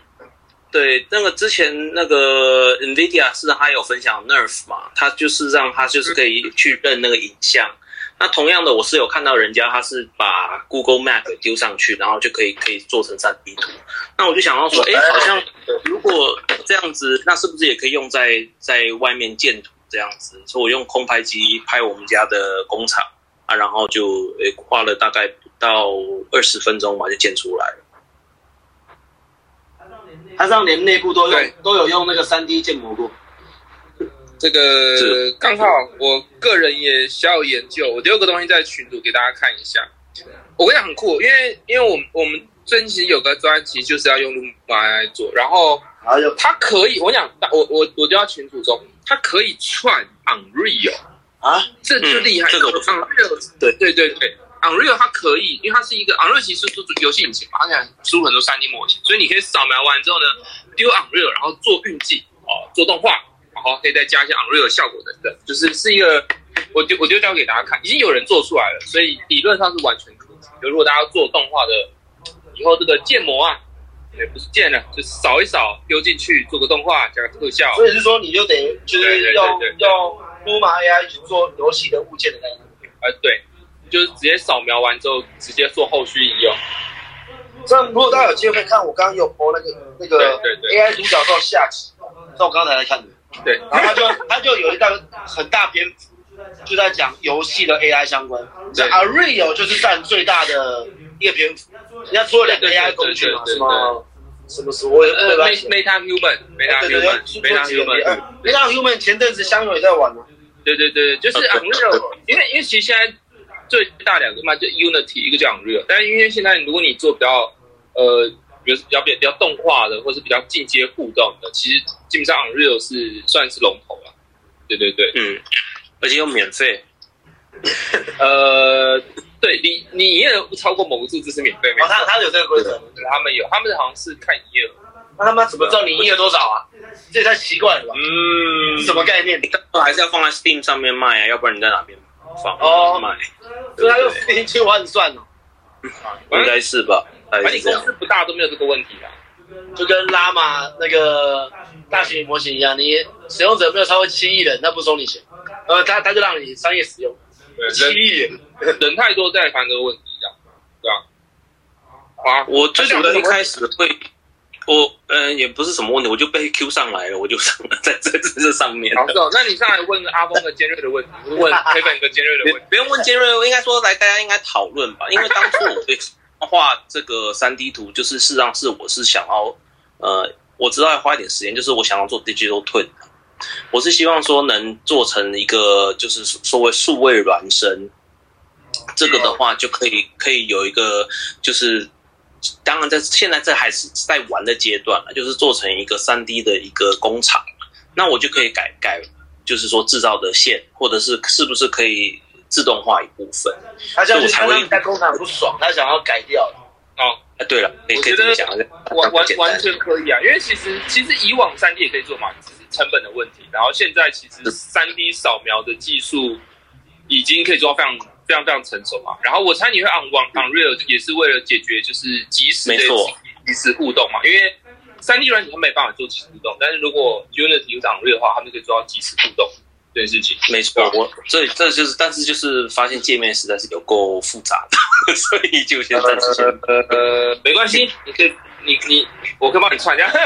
对那个之前那个 NVIDIA 是它有分享 Nerf 嘛，它就是让它就是可以去认那个影像。那同样的，我是有看到人家他是把 Google Map 丢上去，然后就可以可以做成三 D 图。那我就想到说，哎，好像如果这样子，那是不是也可以用在在外面建图这样子？所以我用空拍机拍我们家的工厂啊，然后就诶花了大概不到二十分钟吧，就建出来了。他上连内部都用都有用那个三 D 建模过。这个刚好我个人也小有研究，我丢个东西在群组给大家看一下。我跟你讲很酷，因为因为我们我们最近其实有个专辑就是要用 Luma 来做，然后然后就它可以，我讲我我我丢到群组中，它可以串 Unreal，啊，这就厉害。嗯这个我知道 Unreal 对。对对对，Unreal 它可以，因为它是一个 Unreal 其实是游戏引擎嘛，它现在输入很多三 D 模型，所以你可以扫描完之后呢，丢 Unreal，然后做运镜哦，做动画，然后可以再加一些 Unreal 的效果等等，就是是一个我就我就交给大家看，已经有人做出来了，所以理论上是完全可行就。如果大家要做动画的，以后这个建模啊，也不是建了，就是扫一扫丢进去做个动画，加个特效，所以是说你就等于就是对对对用对对用 Luma AI 去做游戏的物件的概念。呃，对，就是直接扫描完之后直接做后续应用。这样如果大家有机会看，我刚刚有播那个那个 AI 独角兽下棋，是我刚才来看的。对，然后他就他就有一大很大篇幅，就在讲游戏的 AI 相关。对那 Unreal 就是占最大的一个篇幅，人家出了两个 AI 工具嘛，什么什么什么，我也呃？，Meta Human，Meta 对对对 Human，Meta Human，Meta Human 前阵子香友也在玩嘛。对对对，就是 Unreal，因为因为其实现在最大两个嘛，就 Unity，一个叫 Unreal，但是因为现在如果你做比较呃，比如比较比较动画的，或是比较进阶互动的，其实基本上 Unreal 是算是龙头了。对对对，嗯，而且又免费，呃，对你你营业额不超过某个数字是免费，没哦，他他有这个规则，对他们有，他们好像是看营业额。那他妈怎么知道你营业额多少啊？这也太奇怪了吧？嗯什么概念？还是要放在 Steam 上面卖啊，要不然你在哪边放哦卖？所以他用四零去换算哦，应该是吧？反正你公？司不大都没有这个问题的。就跟拉玛那个大型模型一样，你使用者没有超过七亿人，那不收你钱，呃，他他就让你商业使用，对，七亿人，人人太多在谈这个问题，这样，对吧？啊，我就觉得一开始会，我嗯、呃、也不是什么问题，我就被 Q 上来了，我就上 了在这这这上面好，是哦，那你上来问阿峰的尖锐的问题，问 Kevin 个尖锐的问题。不用问尖锐，应该说来大家应该讨论吧，因为当初我对画这个三 D 图，就是事实上是我是想要，呃，我知道要花一点时间，就是我想要做 digital twin，我是希望说能做成一个就是所谓数位孪生，这个的话就可以可以有一个就是。当然，在现在这还是在玩的阶段了，就是做成一个三 D 的一个工厂，那我就可以改改，就是说制造的线，或者是是不是可以自动化一部分？他这样就他让你在工厂不爽，他想要改掉。哦，哎，对了，可以我觉得可以这么讲，完完完全可以啊，因为其实其实以往三 D 也可以做嘛，只是成本的问题。然后现在其实三 D 扫描的技术已经可以做到非常非常非常成熟嘛。然后我猜你会 on on Unreal 也是为了解决就是即时的没错即时互动嘛，因为三 D 软体它没办法做即时互动，但是如果 Unity 有 Unreal 的话，他们就可以做到即时互动这件事情。没错，我这这就是，但是就是发现界面实在是有够复杂的，所以就先暂时先。呃，没关系，你可以你你我可以帮你串一下。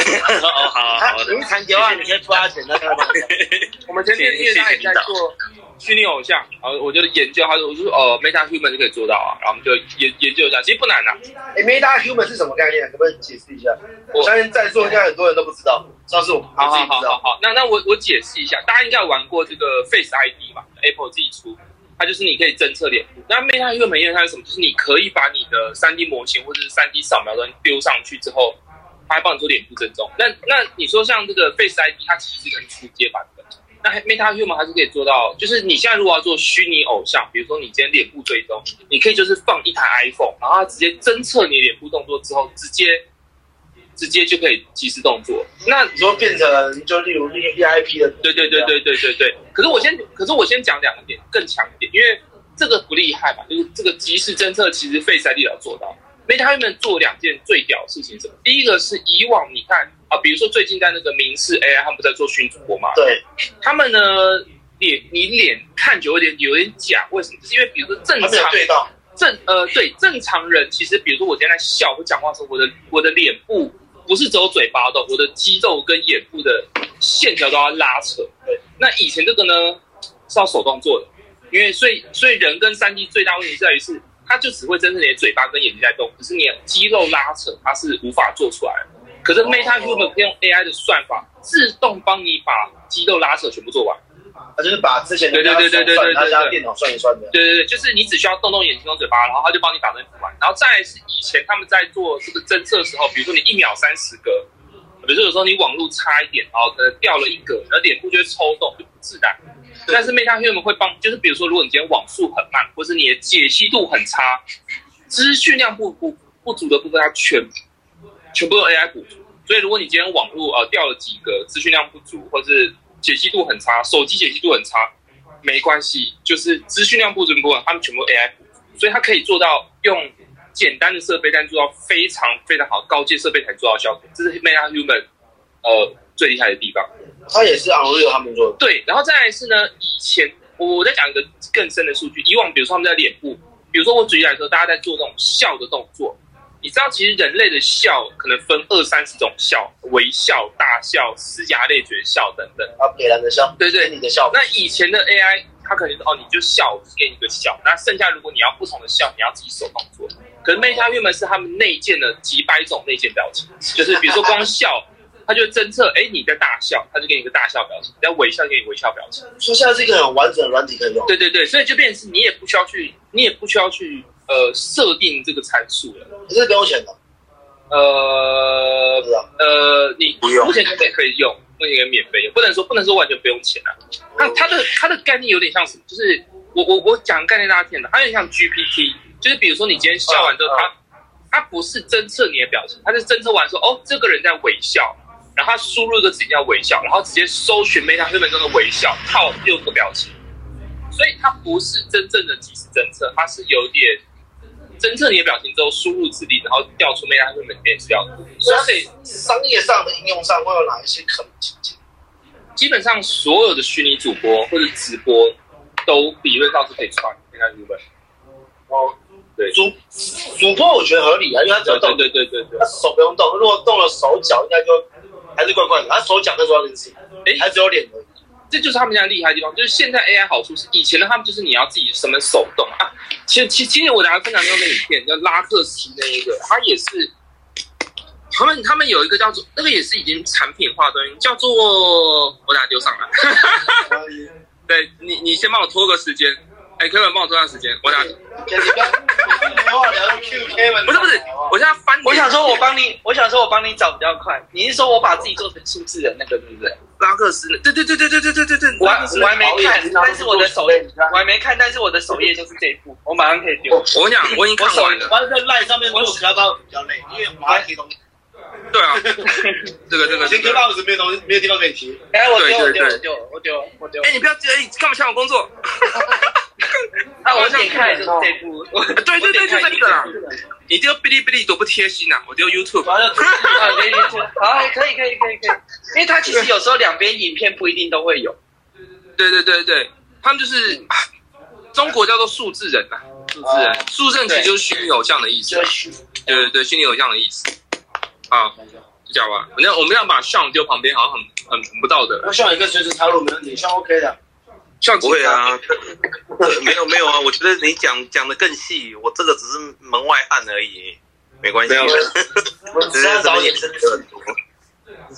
哦，好他好好的，你谈的话，你可以付他钱，那个 我们前天因为他也在做虚拟偶像，然后我就研究，他说我就说哦，Meta Human 就可以做到啊，然后我们就研研究一下，其实不难啊。哎，Meta Human 是什么概念？可不可以解释一下？我相信在座应该很多人都不知道，上次我好我自己不知道。好好好好，那那我我解释一下，大家应该有玩过这个 Face ID 吧？Apple 自己出，它就是你可以侦测脸部。那 Meta Human 它是什么？就是你可以把你的 3D 模型或者是三 D 扫描端丢上去之后，它还帮你做脸部追踪。那那你说像这个 Face ID，它其实是很初阶版本。那 Meta Human 它是可以做到，就是你现在如果要做虚拟偶像，比如说你今天脸部追踪，你可以就是放一台 iPhone，然后它直接侦测你脸部动作之后，直接直接就可以即时动作。那你说变成就例如 V VIP 的，对对对对对对对。可是我先，可是我先讲两个点更强一点，因为这个不厉害嘛，就是这个即时侦测，其实 Face ID 要做到。Meta Human 做两件最屌的事情是什么？第一个是以往你看啊，比如说最近在那个明视 AI 他们不在做训主播嘛，对，他们呢脸你脸看久有点有点假，为什么？就是因为比如说正常对到，正呃对正常人，其实比如说我今天在笑或讲话的时候，我的我的脸部不是只有嘴巴的，我的肌肉跟眼部的线条都要拉扯。对，那以前这个呢是要手动做的，因为所以所以人跟三 D 最大问题在于是，它就只会真正你的嘴巴跟眼睛在动，可是你的肌肉拉扯它是无法做出来的。可是 Meta Human 可以用 AI 的算法，自动帮你把肌肉拉扯全部做完。它就是把之前的对对对对对对对电脑算一算的。对对对，就是你只需要动动眼睛动嘴巴，然后它就帮你把东西补完。然后再是以前他们在做这个侦测的时候，比如说你一秒三十个，比如说有时候你网络差一点，然后可能掉了一格，然后脸部就会抽动，就不自然。但是 Meta Human 会帮，就是比如说如果你今天网速很慢，或是你的解析度很差，资讯量不不不足的部分，它全全部用 AI 补足。所以如果你今天网络呃掉了几个，资讯量不足，或是解析度很差，手机解析度很差，没关系，就是资讯量不足的部分，他们全部 AI 补足，所以它可以做到用简单的设备，但做到非常非常好高阶设备才做到效果，这是 Meta Human 呃最厉害的地方。它也是 Unreal 他们做的，对，然后再来是呢，以前我我在讲一个更深的数据，以往比如说他们在脸部，比如说我举例来说，大家在做这种笑的动作，知道其实人类的笑可能分二三十种笑，微笑、大笑、呲牙咧嘴笑等等。啊，别人的笑，对对给你的笑，那以前的 AI 它可能是哦，你就笑，我只给你一个笑。那剩下如果你要不同的笑，你要自己手动做。可是 Meta Human 是他们内建了几百种内建表情，就是比如说光笑，它就会侦测，哎，你在大笑，它就给你一个大笑表情；你在微笑，给你微笑表情。说现在是一个很完整的软体可以用。对对对，所以就变成是你也不需要去，你也不需要去呃设定这个参数了。可是不用钱的，呃不知道。呃，你不用目前可以可以用，目前可以免费用，不能说不能说完全不用钱啊。它它的它的概念有点像什么？就是我我我讲概念大家听的，它有点像 GPT，就是比如说你今天笑完之后，它它不是侦测你的表情，它是侦测完说哦这个人在微笑，然后它输入一个指令叫微笑，然后直接搜寻 Meta Human 中的微笑，套六个表情，所以它不是真正的即时侦测，它是有点。侦测你的表情之后，输入指令，然后调出 Meta Human 里面资料库，所以商业上的应用上会有哪一些可能情境？基本上所有的虚拟主播或者直播都理论上是可以穿 Meta Human。哦，对主主播我觉得合理啊，因为他只要对动，对对对对他手不用动，如果动了手脚，应该就还是怪怪的。他手脚再说那件事情，哎还只有脸而已。这就是他们家厉害的地方。就是现在 AI 好处是，以前的他们就是你要自己什么手动啊。其实其其实我大家分享另外一个影片，叫拉克西那一个，他也是。他们他们有一个叫做那个也是已经产品化的东西，叫做我等下丢上来。对你你先帮我拖个时间，哎，可以帮我拖下时间，我等下你不是不是，我现在翻。我想说，我帮你，我想说我帮你找比较快。你是说我把自己做成数字的那个，对不对？拉克斯，对对对对对对对对对，我我还没看，但是我的首页我还没看，但是我的首页就是这一部，我马上可以丢。我跟你讲，我已经看完了。完了在赖上面做 Clubhouse 比较累，因为马上提东西。对啊，这个这个。以前 Clubhouse 没有东西，没有地方可以提。哎，我丢，我丢，我丢，我丢，我丢。哎，你不要哎，干嘛抢我工作？啊，我点开就是这部。对对对，就这个啦。你丢哔哩哔哩多不贴心啊！我丢 YouTube。完了，啊，可以，好，可以，可以，可以，可以。因为它其实有时候两边影片不一定都会有。对对对对，他们就是啊中国叫做数字人啊，数字人，数字人其实就是虚拟偶像的意思啊。对对对，虚拟偶像的意思。啊，就这样吧。反正我们要把 Sean 丢旁边，好像很很很不道德。那像一个随时插入没问题，像 OK 的。Sean 不会啊，没有没有啊，我觉得你讲讲的更细，我这个只是门外汉而已，没关系。没有我 只是要找眼神的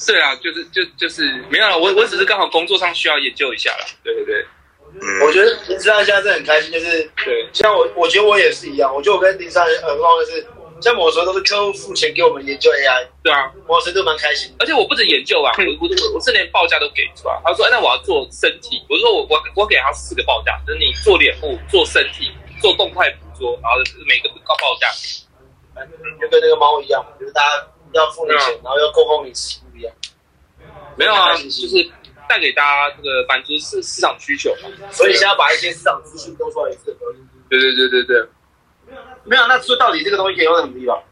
对啊，就是就就是没有了，我我只是刚好工作上需要研究一下啦。对对对嗯，我觉得林珊现在是很开心，就是对，像我，我觉得我也是一样。我觉得我跟林珊很棒的是，像某时候都是客户付钱给我们研究 AI，对啊，某程度蛮开心。而且我不止研究啊，我我我我是连报价都给出来。他说，哎，那我要做身体，我说我我我给他四个报价，就是你做脸部、做身体、做动态捕捉，然后每个高报价。就跟那个猫一样，就是大家要付你钱，然后要供奉你吃不一样。没有啊，就是带给大家这个满足市市场需求嘛。所以现在要把一些市场资讯都出来也是很合理。对对对对对，没有，那说到底这个东西可以用在什么地方？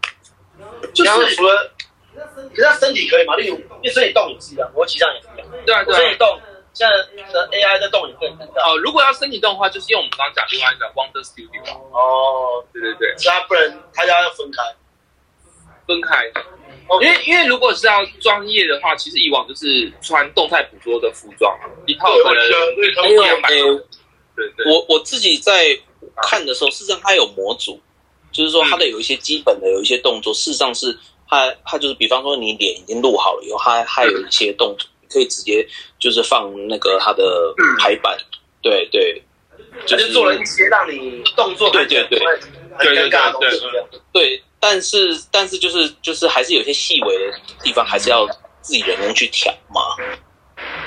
就是除了，可是它身体可以嘛？例如，因为身体动也是一样，我骑上也是一样。对啊对啊身体。动，现在的 AI 在动也可以看到。哦，如果要身体动的话，就是用我们刚刚讲另外一个 Wonder Studio 啊。哦，对对对，所以它不能，它要分开。分开。哦因为因为如果是要专业的话，其实以往就是穿动态捕捉的服装啊，一套可能一因为两百。诶对对，我我自己在看的时候，事实上它有模组，就是说他的有一些基本的有一些动作，事实上是他他就是比方说你脸已经录好了以后，他还有一些动作可以直接就是放那个他的排版，对对，就就是做了一些让你动作对对对。很尴尬的东西。对，但是但是就是就是还是有些细微的地方，还是要自己人工去调嘛。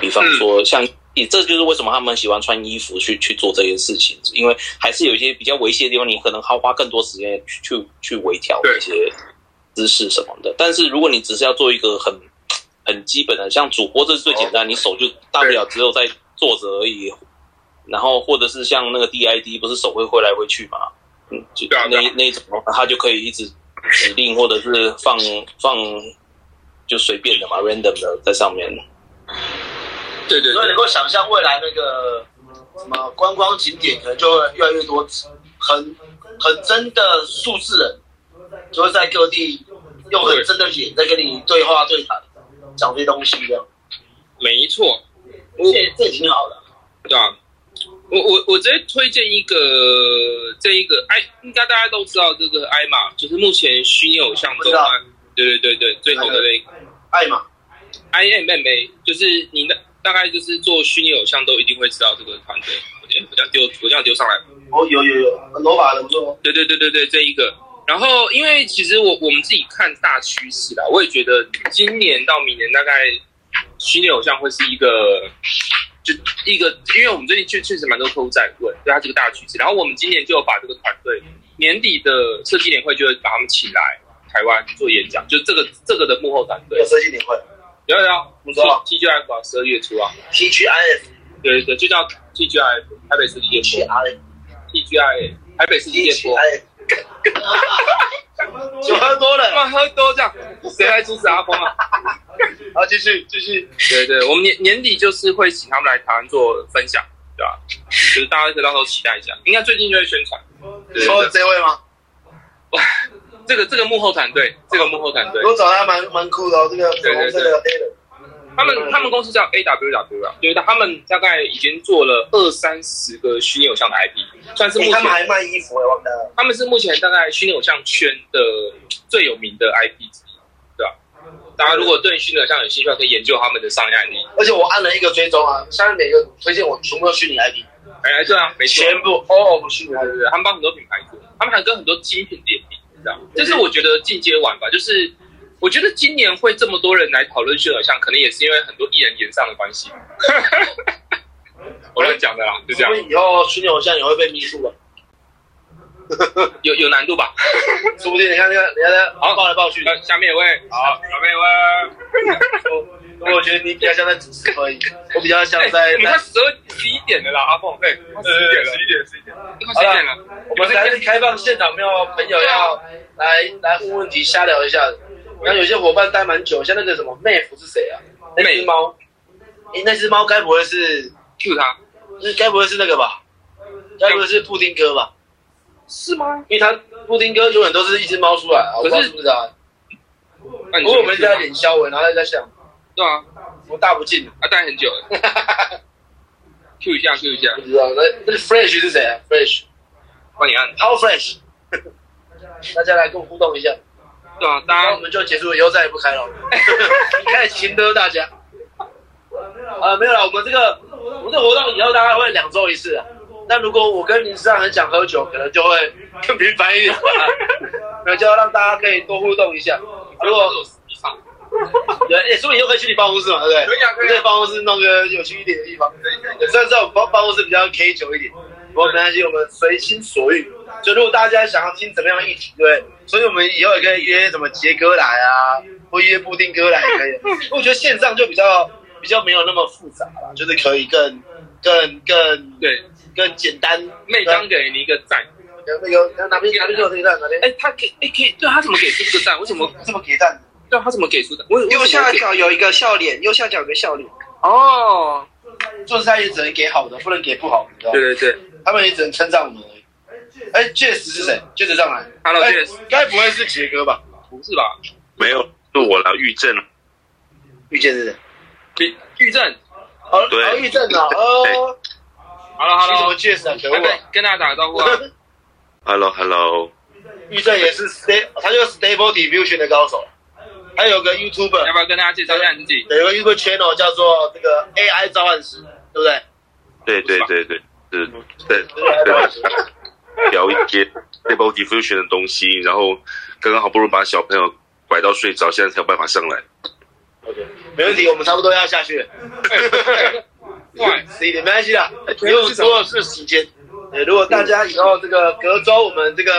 比方说像，也这就是为什么他们喜欢穿衣服去去做这件事情，因为还是有一些比较维系的地方，你可能还要花更多时间去去去微调对一些姿势什么的。但是如果你只是要做一个很很基本的，像主播这是最简单，你手就大不了只有在坐着而已。然后或者是像那个 DID，不是手会挥来挥去嘛？嗯，就那那一种，他就可以一直指令或者是放放就随便的嘛，random 的在上面。对对对所以能够想象未来那个什么观光景点，可能就会越来越多很很真的数字人，就会在各地用很真的脸在跟你对话对谈，讲这些东西这样。没错，这这挺好的。对啊，我我我直接推荐一个这一个哎，应该大家都知道这个艾玛，就是目前虚拟偶像中对对对对最红的那个。艾玛，I M M A，就是你的大概就是做虚拟偶像都一定会知道这个团队。我这我这样丢我这样丢上来，哦，有有有，罗马人做对对对对对，这一个。然后，因为其实我我们自己看大趋势啦，我也觉得今年到明年大概虚拟偶像会是一个，就一个，因为我们最近确确实蛮多客户在问，对它这个大趋势。然后我们今年就把这个团队年底的设计年会就会把他们请来台湾做演讲，就这个这个的幕后团队有，设计年会有有有，不知道 T G F 啊，十二月初啊，，TGIF 对对对，就叫 T G I F 台北市立电波 TGIF，T G F 台北市立电波。TGIF，酒喝多了，哇，喝多这样，谁来阻止阿峰啊？好，继续继续。对对，我们年年底就是会请他们来台湾做分享，对吧？就是大家可以到时候期待一下，应该最近就会宣传。对说这位吗？这个这个幕后团队，这个幕后团队，我找他蛮蛮酷的哦，这个对对对黑。他们他们公司叫 A W W 啊，就是他们大概已经做了二三十个虚拟偶像的 IP，算是目前欸他们还卖衣服哎，完蛋了。他们是目前大概虚拟偶像圈的最有名的 IP 之一，对吧？大家如果对虚拟偶像有兴趣，可以研究他们的商业案例。而且我按了一个追踪啊，下面每个推荐我全部都虚拟 IP，哎，对啊，没错，全部 all of 虚拟对 IP。对对，他们帮很多品牌做，他们还跟很多精品联名，这样。这是我觉得进阶玩吧，就是我觉得今年会这么多人来讨论虚拟偶像，可能也是因为很多艺人演上的关系。我乱讲的啦，就这样所，以以后虚拟偶像也会被迷住了，有有难度吧？说不定你看那个人家在好抱来抱去。呃，下面有位，好，下面有位，我我觉得你比较像在主持而已，我比较像哎在十一点的啦，阿凤，对，十一点了，十一点，十一点，快十一点了。我们还是开放现场，没有朋友要来来问问题，瞎聊一下。然后有些伙伴待蛮久，像那个什么妹夫是谁啊？那只猫，诶，那只猫该不会是 Q 他那该不会是那个吧？该不会是布丁哥吧？是吗？因为他布丁哥永远都是一只猫出来啊，我不知道可是是不是啊？不过我们在在脸消文，然后在想，对啊，我大不敬，啊，待很久了 ，Q 一下，Q 一下不，知道那那 Fresh 是谁啊？Fresh 帮你按，How Fresh，大家来跟我互动一下，对啊，大家那我们就结束，以后再也不开了。开始勤的大家。啊，没有了，我们这个我们这个活动以后大概会两周一次啊。那如果我跟林思上很想喝酒，可能就会更频繁一点，那就要让大家可以多互动一下。如果 对，哎、说不定以后可以去你办公室嘛，对不对？可以啊可以啊在办公室弄个有趣一点的地方。虽然知道我办办公室比较 K 久一点，不过没关系，我们随心所欲。就如果大家想要听怎么样的议题，对不对？所以我们以后也可以约什么杰哥来啊，或约布丁哥来也可以。我觉得线上就比较比较没有那么复杂了，就是可以更更更对，更简单。妹刚给你一个赞，那个哪边哪边给我这个赞，哪边哎，他给，哎，可以，对他怎么给出这个赞？为什么？这么给赞？对他怎么给出的？我右下角有一个笑脸，右下角有个笑脸。哦，做菜也只能给好的，不能给不好的，你知道吗对对对他们也只能称赞我们而已。哎，Jess 是谁？Jess 上来。，Hello 哎 Jess，该不会是杰哥吧？不是吧？没有，是我了，玉正。遇见是谁？玉玉正哦，对哦，玉正啊，哦，，Hello 你怎么恶跟大家打个招呼啊！Hello Hello，玉正也是 stable，他就是 Stable Diffusion 的高手。还有个 YouTube，要不要跟大家介绍一下你自己？有一个 YouTube channel 叫做这个 AI 召唤师，对不对？对对对对，是，对对聊一些 stable diffusion 的东西，然后刚刚好不容易把小朋友拐到睡着，现在才有办法上来。OK，没问题，我们差不多要下去了。对，十一点没关系啦，不用多的是时间。呃，如果大家以后这个隔周我们这个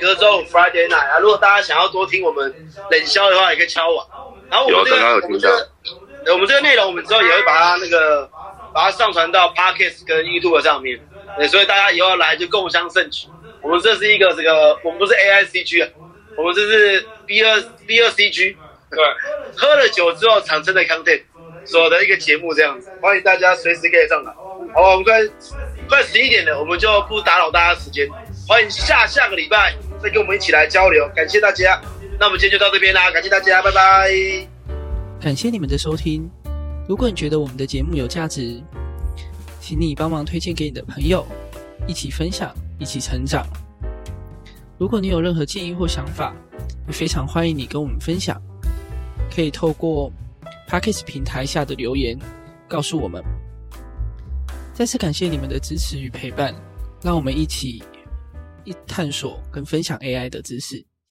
隔周 Friday night 啊，如果大家想要多听我们冷笑的话，也可以敲我。然后我们这有刚刚有听到个我们这个呃我们这个内容，我们之后也会把它那个把它上传到 Podcast 跟 YouTube 上面。对，所以大家以后来就共襄盛举。我们这是一个这个，我们不是 AICG 啊，我们这是 B 二 B 二 CG。对，喝了酒之后产生的 content 所的一个节目这样子，欢迎大家随时可以上来。好，我们快快十一点了，我们就不打扰大家时间，欢迎下下个礼拜再跟我们一起来交流。感谢大家，那我们今天就到这边啦，感谢大家，拜拜。感谢你们的收听。如果你觉得我们的节目有价值，请你帮忙推荐给你的朋友，一起分享，一起成长。如果你有任何建议或想法，也非常欢迎你跟我们分享，可以透过 p a c k e s 平台下的留言告诉我们。再次感谢你们的支持与陪伴，让我们一起一探索跟分享 AI 的知识。